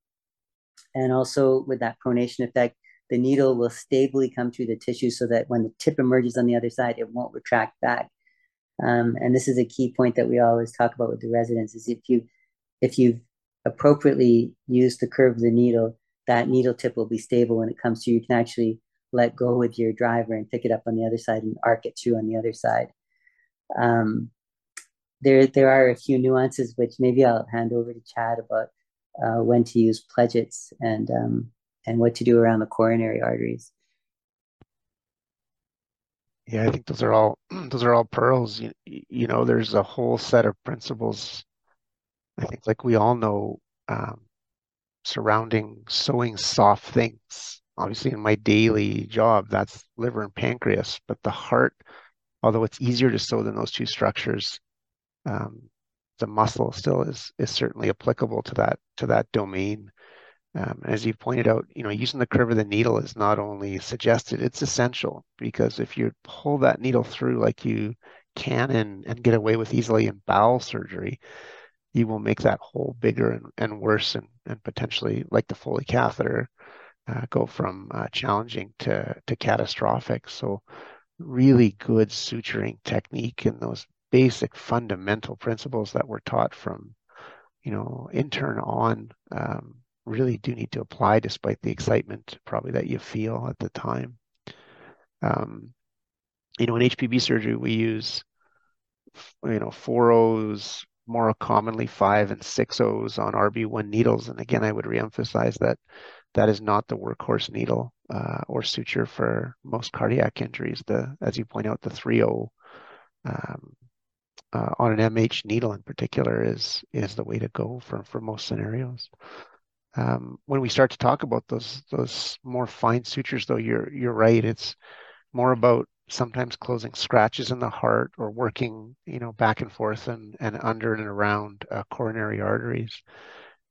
[SPEAKER 3] And also with that pronation effect, the needle will stably come through the tissue so that when the tip emerges on the other side, it won't retract back. Um, and this is a key point that we always talk about with the residents is if you if you've appropriately used the curve of the needle, that needle tip will be stable when it comes to you. Can actually let go with your driver and pick it up on the other side and arc it through on the other side. Um, there, there are a few nuances which maybe I'll hand over to Chad about uh, when to use pledgets and um, and what to do around the coronary arteries.
[SPEAKER 2] Yeah, I think those are all those are all pearls. You, you know, there's a whole set of principles. I think, like we all know, um, surrounding sewing soft things. Obviously, in my daily job, that's liver and pancreas. But the heart, although it's easier to sew than those two structures, um, the muscle still is is certainly applicable to that to that domain. Um, as you pointed out, you know, using the curve of the needle is not only suggested, it's essential because if you pull that needle through like you can and, and get away with easily in bowel surgery, you will make that hole bigger and, and worse and, and potentially, like the Foley catheter, uh, go from uh, challenging to, to catastrophic. So really good suturing technique in those basic fundamental principles that were taught from, you know, intern on um, really do need to apply despite the excitement probably that you feel at the time. Um, you know, in HPB surgery, we use, you know, four O's, more commonly five and six O's on RB1 needles. And again, I would reemphasize that that is not the workhorse needle uh, or suture for most cardiac injuries. The, as you point out, the 3O um, uh, on an MH needle in particular is is the way to go for, for most scenarios. Um, when we start to talk about those those more fine sutures, though, you're you're right. It's more about sometimes closing scratches in the heart or working, you know, back and forth and and under and around uh, coronary arteries.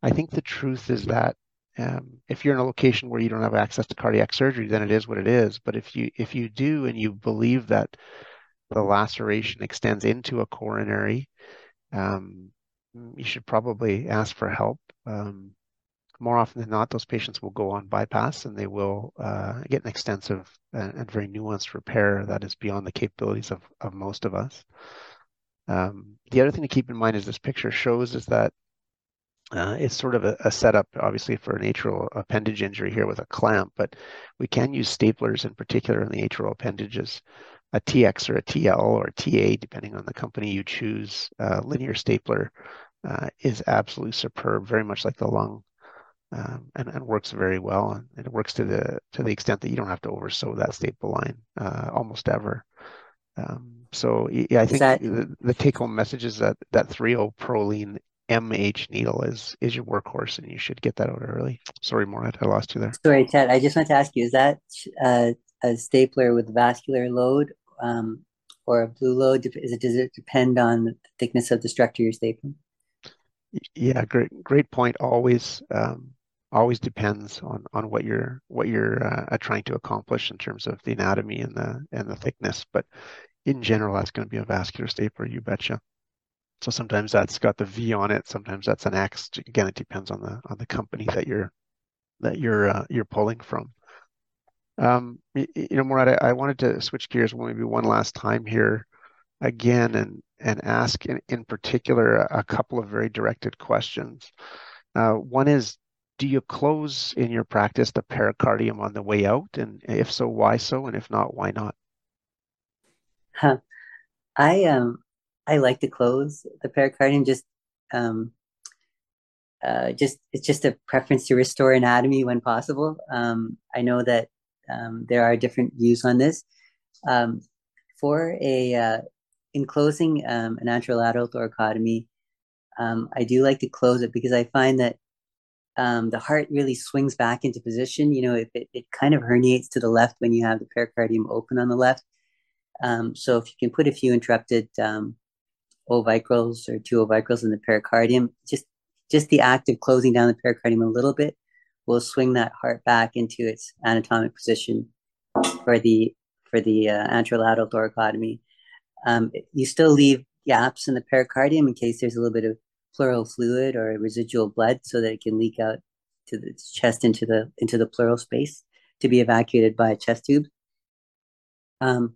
[SPEAKER 2] I think the truth is that um, if you're in a location where you don't have access to cardiac surgery, then it is what it is. But if you if you do and you believe that the laceration extends into a coronary, um, you should probably ask for help. Um, more often than not, those patients will go on bypass and they will uh, get an extensive and, and, very nuanced repair that is beyond the capabilities of, of most of us. Um, the other thing to keep in mind is this picture shows is that uh, it's sort of a, a, setup, obviously, for an atrial appendage injury here with a clamp, but we can use staplers in particular in the atrial appendages a TX or a TL or a TA, depending on the company you choose, uh, linear stapler uh, is absolutely superb, very much like the lung, um, and, and works very well. And it works to the to the extent that you don't have to oversew that staple line uh, almost ever. Um, so yeah, I think that... the, the take home message is that that 3.0 Prolene MH needle is is your workhorse, and you should get that out early. Sorry, Morad, I lost you there.
[SPEAKER 3] Sorry, Ted. I just want to ask you: Is that uh, a stapler with vascular load um, or a blue load? Is it does it depend on the thickness of the structure you're stapling?
[SPEAKER 2] Yeah, great great point. Always um, always depends on on what you're what you're uh, trying to accomplish in terms of the anatomy and the and the thickness. But in general, that's going to be a vascular stapler. You betcha. So sometimes that's got the V on it. Sometimes that's an X. Again, it depends on the on the company that you're that you're uh, you're pulling from. Um, you, know, Morad, I, wanted to switch gears maybe one last time here again and and ask in, particular a, a couple of very directed questions. Uh, one is, do you close in your practice the pericardium on the way out? And if so, why so? And if not, why not?
[SPEAKER 3] Huh. I um I like to close the pericardium. Just, um, uh, just it's just a preference to restore anatomy when possible. Um, I know that um, there are different views on this. Um, for a uh, in closing um, an anterolateral thoracotomy, um, I do like to close it because I find that um, the heart really swings back into position. You know, if it, it kind of herniates to the left when you have the pericardium open on the left. Um, so if you can put a few interrupted ovicles or two ovicles in the pericardium, just just the act of closing down the pericardium a little bit will swing that heart back into its anatomic position for the for the uh, anterolateral thoracotomy. Um, you still leave gaps in the pericardium in case there's a little bit of pleural fluid or residual blood, so that it can leak out to the chest into the into the pleural space to be evacuated by a chest tube. Um,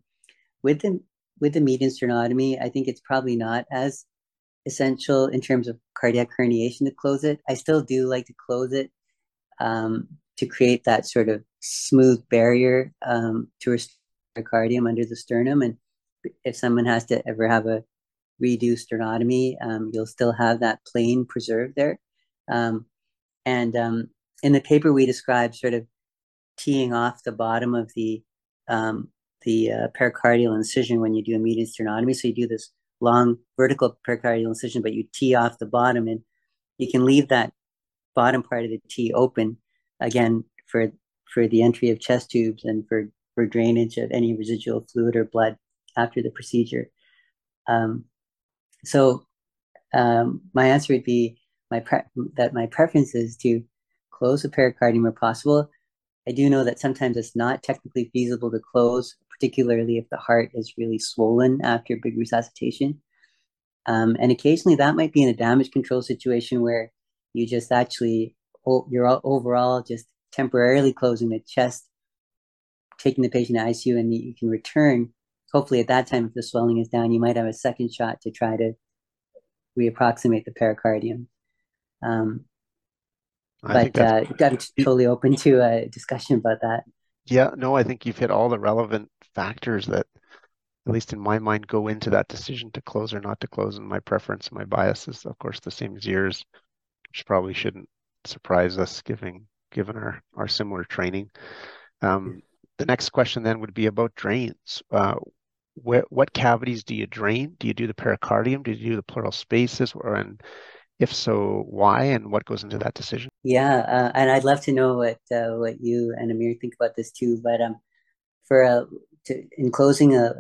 [SPEAKER 3] with the with the median sternotomy, I think it's probably not as essential in terms of cardiac herniation to close it. I still do like to close it um, to create that sort of smooth barrier um, to restore cardium under the sternum. And if someone has to ever have a redo sternotomy, um, you'll still have that plane preserved there. Um, and um, in the paper, we describe sort of teeing off the bottom of the um, the uh, pericardial incision when you do a median sternotomy. So you do this long vertical pericardial incision, but you tee off the bottom, and you can leave that bottom part of the T open again for for the entry of chest tubes and for for drainage of any residual fluid or blood after the procedure. Um, so um, my answer would be my pre- that my preference is to close the pericardium where possible. I do know that sometimes it's not technically feasible to close, particularly if the heart is really swollen after big resuscitation. Um, and occasionally that might be in a damage control situation where you just actually you're overall just temporarily closing the chest, taking the patient to ICU, and you can return. Hopefully, at that time, if the swelling is down, you might have a second shot to try to reapproximate the pericardium. Um, but uh, I'm totally open to a discussion about that.
[SPEAKER 2] Yeah, no, I think you've hit all the relevant factors that, at least in my mind, go into that decision to close or not to close. And my preference and my bias is, of course, the same as yours which probably shouldn't surprise us given given our, our similar training. Um, the next question then would be about drains. Uh, wh- what cavities do you drain? Do you do the pericardium? Do you do the pleural spaces? Or and if so, why? And what goes into that decision?
[SPEAKER 3] Yeah, uh, and I'd love to know what uh, what you and Amir think about this too. But um, for uh, to, in closing, uh,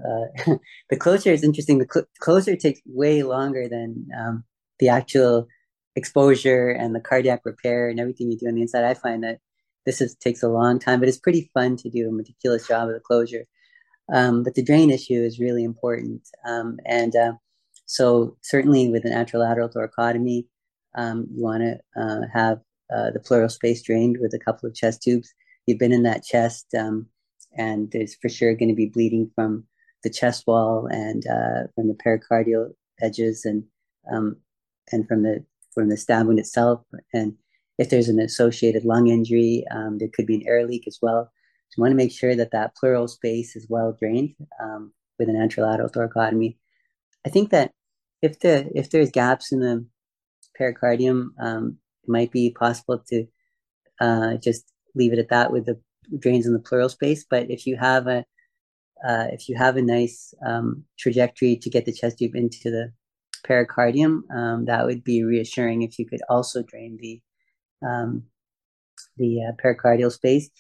[SPEAKER 3] uh the closure is interesting. The cl- closure takes way longer than um, the actual exposure and the cardiac repair and everything you do on the inside, I find that this is, takes a long time, but it's pretty fun to do a meticulous job of the closure. Um, but the drain issue is really important. Um, and uh, so certainly with an anterolateral thoracotomy, um, you want to uh, have uh, the pleural space drained with a couple of chest tubes. You've been in that chest, um, and there's for sure going to be bleeding from the chest wall and uh, from the pericardial edges and um, and from the from the stab wound itself. And if there's an associated lung injury, um, there could be an air leak as well. So you want to make sure that that pleural space is well drained um, with an anterolateral thoracotomy. I think that if the if there's gaps in the pericardium, um, it might be possible to uh, just leave it at that with the drains in the pleural space. But if you have a uh, if you have a nice um, trajectory to get the chest tube into the pericardium, um, that would be reassuring if you could also drain the um, the uh, pericardial space.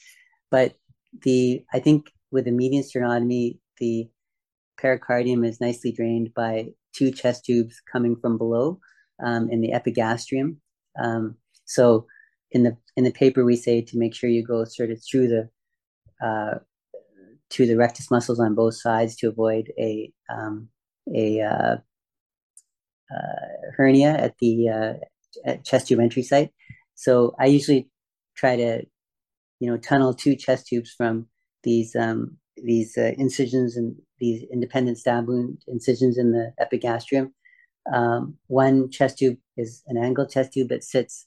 [SPEAKER 3] But the I think with a median sternotomy, the pericardium is nicely drained by two chest tubes coming from below um, in the epigastrium. Um, so in the in the paper we say to make sure you go sort of through the uh, to the rectus muscles on both sides to avoid a um, a uh, hernia at the uh, at chest tube entry site. So I usually try to, you know, tunnel two chest tubes from these um, these uh, incisions and these independent stab wound incisions in the epigastrium. Um, one chest tube is an angled chest tube that sits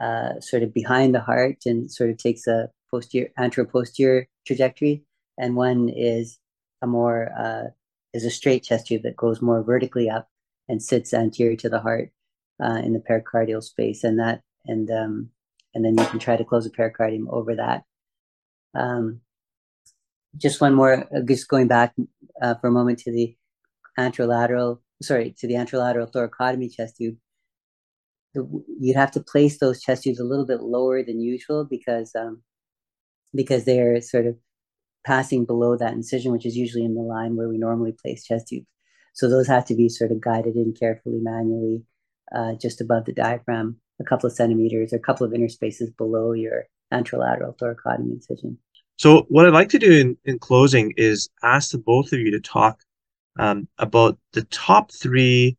[SPEAKER 3] uh, sort of behind the heart and sort of takes a posterior anteroposterior trajectory, and one is a more uh, is a straight chest tube that goes more vertically up and sits anterior to the heart uh, in the pericardial space, and that and um, and then you can try to close the pericardium over that. Um, just one more, uh, just going back uh, for a moment to the anterolateral, sorry, to the anterolateral thoracotomy chest tube. You'd have to place those chest tubes a little bit lower than usual because um, because they're sort of passing below that incision, which is usually in the line where we normally place chest tubes. So those have to be sort of guided in carefully, manually, uh, just above the diaphragm, a couple of centimeters or a couple of interspaces below your anterolateral thoracotomy incision.
[SPEAKER 4] So what I'd like to do in, in closing is ask the both of you to talk um, about the top three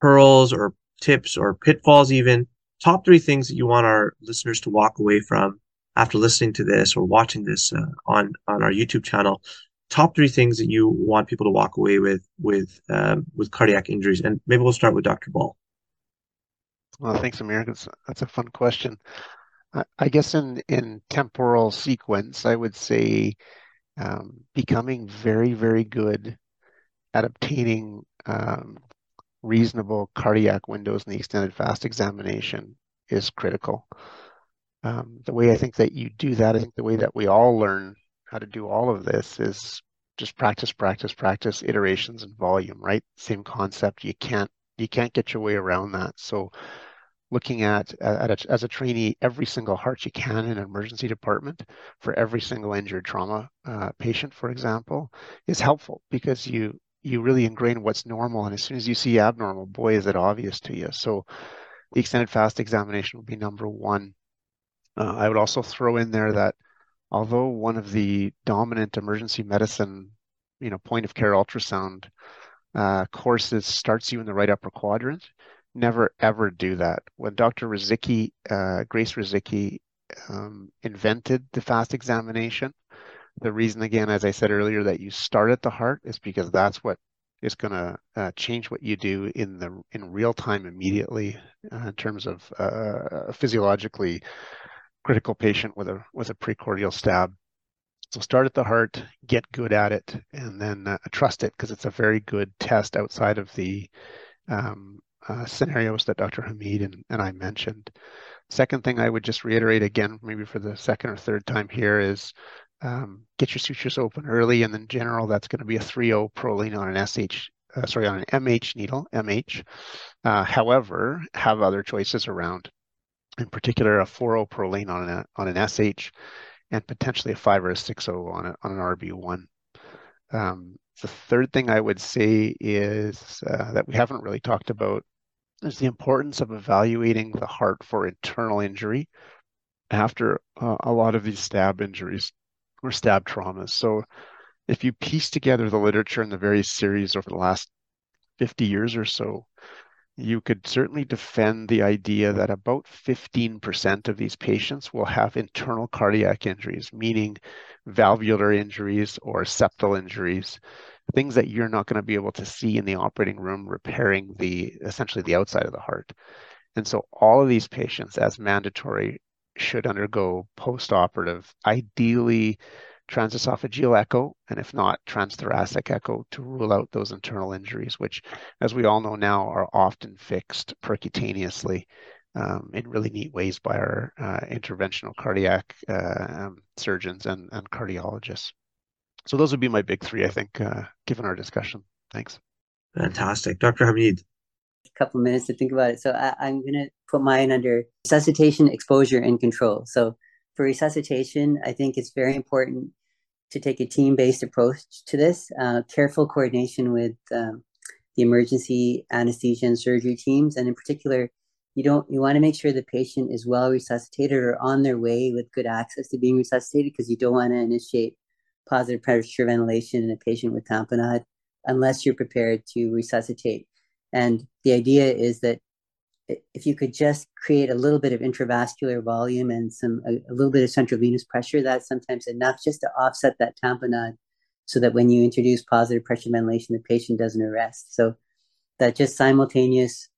[SPEAKER 4] pearls or tips or pitfalls even top three things that you want our listeners to walk away from after listening to this or watching this uh, on on our YouTube channel top three things that you want people to walk away with with um, with cardiac injuries and maybe we'll start with Dr. Ball
[SPEAKER 2] well thanks Amir that's, that's a fun question I guess in in temporal sequence, I would say um, becoming very very good at obtaining um, reasonable cardiac windows in the extended fast examination is critical. Um, the way I think that you do that, I think the way that we all learn how to do all of this is just practice, practice, practice, iterations and volume, right? Same concept. You can't you can't get your way around that. So looking at, at a, as a trainee every single heart you can in an emergency department for every single injured trauma uh, patient, for example, is helpful because you you really ingrain what's normal, and as soon as you see abnormal, boy, is it obvious to you. So the extended fast examination would be number one. Uh, I would also throw in there that although one of the dominant emergency medicine, you know, point of care ultrasound uh, courses starts you in the right upper quadrant, never ever do that. When Dr. Rozycki, uh, Grace Rozycki, um, invented the fast examination, the reason, again, as I said earlier, that you start at the heart is because that's what is going to uh, change what you do in the in real time immediately uh, in terms of uh, physiologically critical patient with a with a precordial stab. So start at the heart, get good at it, and then uh, trust it because it's a very good test outside of the um, uh, scenarios that Dr. Hameed and, and I mentioned. Second thing I would just reiterate again, maybe for the second or third time here, is um, get your sutures open early, and in general, that's going to be a 3-0 Prolene on an SH, uh, sorry, on an MH needle, MH. Uh, however, have other choices around, in particular, a 4.0 Prolene on an on an SH, and potentially a 5 or a 6.0 on a, on an RB1. Um, the third thing I would say is uh, that we haven't really talked about is the importance of evaluating the heart for internal injury after uh, a lot of these stab injuries or stab traumas. So if you piece together the literature in the various series over the last 50 years or so, you could certainly defend the idea that about 15% of these patients will have internal cardiac injuries, meaning valvular injuries or septal injuries, things that you're not going to be able to see in the operating room repairing the essentially the outside of the heart. And so all of these patients as mandatory should undergo post-operative, ideally transesophageal echo, and if not, transthoracic echo to rule out those internal injuries, which, as we all know now, are often fixed percutaneously um, in really neat ways by our uh, interventional cardiac uh, um, surgeons and, and, cardiologists. So those would be my big three, I think, uh, given our discussion. Thanks.
[SPEAKER 4] Fantastic. Dr. Hameed.
[SPEAKER 3] A couple minutes to think about it. So I, I'm going to put mine under resuscitation, exposure, and control. So for resuscitation, I think it's very important to take a team-based approach to this. Uh, careful coordination with um, the emergency anesthesia and surgery teams, and in particular, you don't you want to make sure the patient is well resuscitated or on their way with good access to being resuscitated because you don't want to initiate positive pressure ventilation in a patient with tamponade unless you're prepared to resuscitate. And the idea is that if you could just create a little bit of intravascular volume and some a, a, little bit of central venous pressure, that's sometimes enough just to offset that tamponade so that when you introduce positive pressure ventilation, the patient doesn't arrest. So that just simultaneous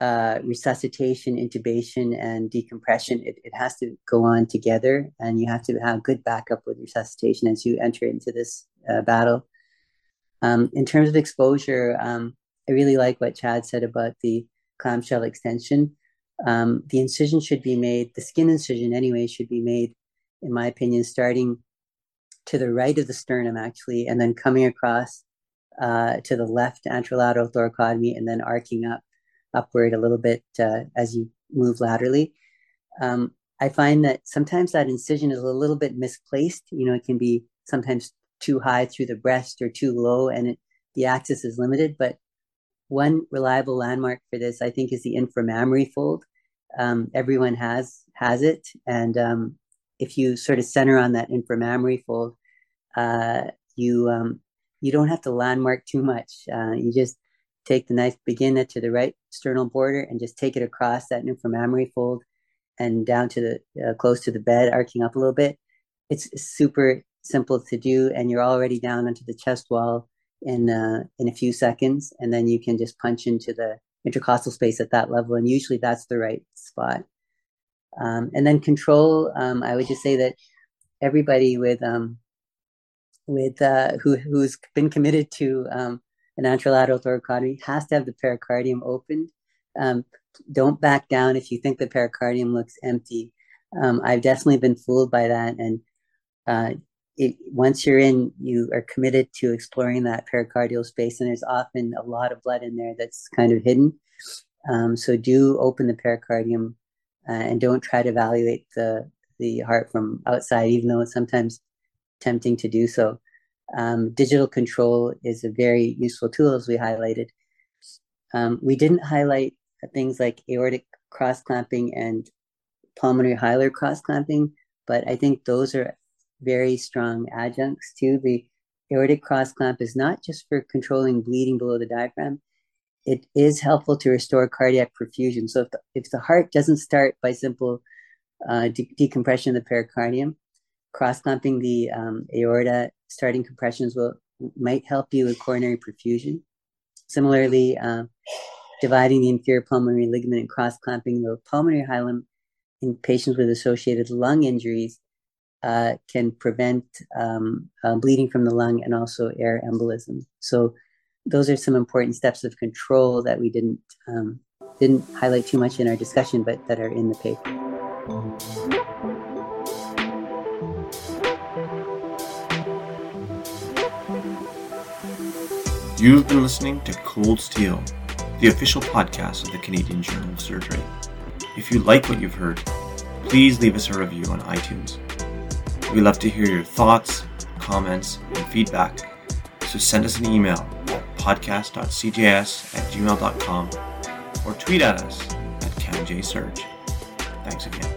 [SPEAKER 3] uh, resuscitation, intubation, and decompression, it, it has to go on together, and you have to have good backup with resuscitation as you enter into this uh, battle. Um, in terms of exposure, um, I really like what Chad said about the clamshell extension. Um, the incision should be made, the skin incision anyway, should be made, in my opinion, starting to the right of the sternum actually, and then coming across uh, to the left anterolateral thoracotomy and then arcing up upward a little bit uh, as you move laterally. Um, I find that sometimes that incision is a little bit misplaced. You know, it can be sometimes too high through the breast or too low, and it, the axis is limited. But one reliable landmark for this, I think, is the inframammary fold. Um, everyone has has it, and um, if you sort of center on that inframammary fold, uh, you um, you don't have to landmark too much. Uh, you just take the knife, begin it to the right sternal border, and just take it across that inframammary fold and down to the uh, close to the bed, arcing up a little bit. It's super simple to do, and you're already down onto the chest wall in uh, in a few seconds, and then you can just punch into the intercostal space at that level, and usually that's the right spot. Um, and then control, um, I would just say that everybody with um, with uh, who who's been committed to um, an anterolateral thoracotomy has to have the pericardium opened. Um, don't back down if you think the pericardium looks empty. Um, I've definitely been fooled by that, and uh, it, once you're in, you are committed to exploring that pericardial space, and there's often a lot of blood in there that's kind of hidden. Um, so do open the pericardium uh, and don't try to evaluate the the heart from outside, even though it's sometimes tempting to do so. Um, digital control is a very useful tool, as we highlighted. Um, we didn't highlight things like aortic cross clamping and pulmonary hilar cross clamping, but I think those are very strong adjuncts to the aortic cross clamp is not just for controlling bleeding below the diaphragm. It is helpful to restore cardiac perfusion. So if the, if the heart doesn't start by simple uh, de- decompression of the pericardium, cross clamping the um, aorta, starting compressions will might help you with coronary perfusion. Similarly, uh, dividing the inferior pulmonary ligament and cross clamping the pulmonary hilum in patients with associated lung injuries uh, can prevent um, uh, bleeding from the lung and also air embolism. So those are some important steps of control that we didn't um, didn't highlight too much in our discussion, but that are in the paper.
[SPEAKER 5] You've been listening to Cold Steel, the official podcast of the Canadian Journal of Surgery. If you like what you've heard, please leave us a review on iTunes. We love to hear your thoughts, comments, and feedback. So send us an email at podcast.cjs at gmail.com or tweet at us at CanJSurge. Thanks again.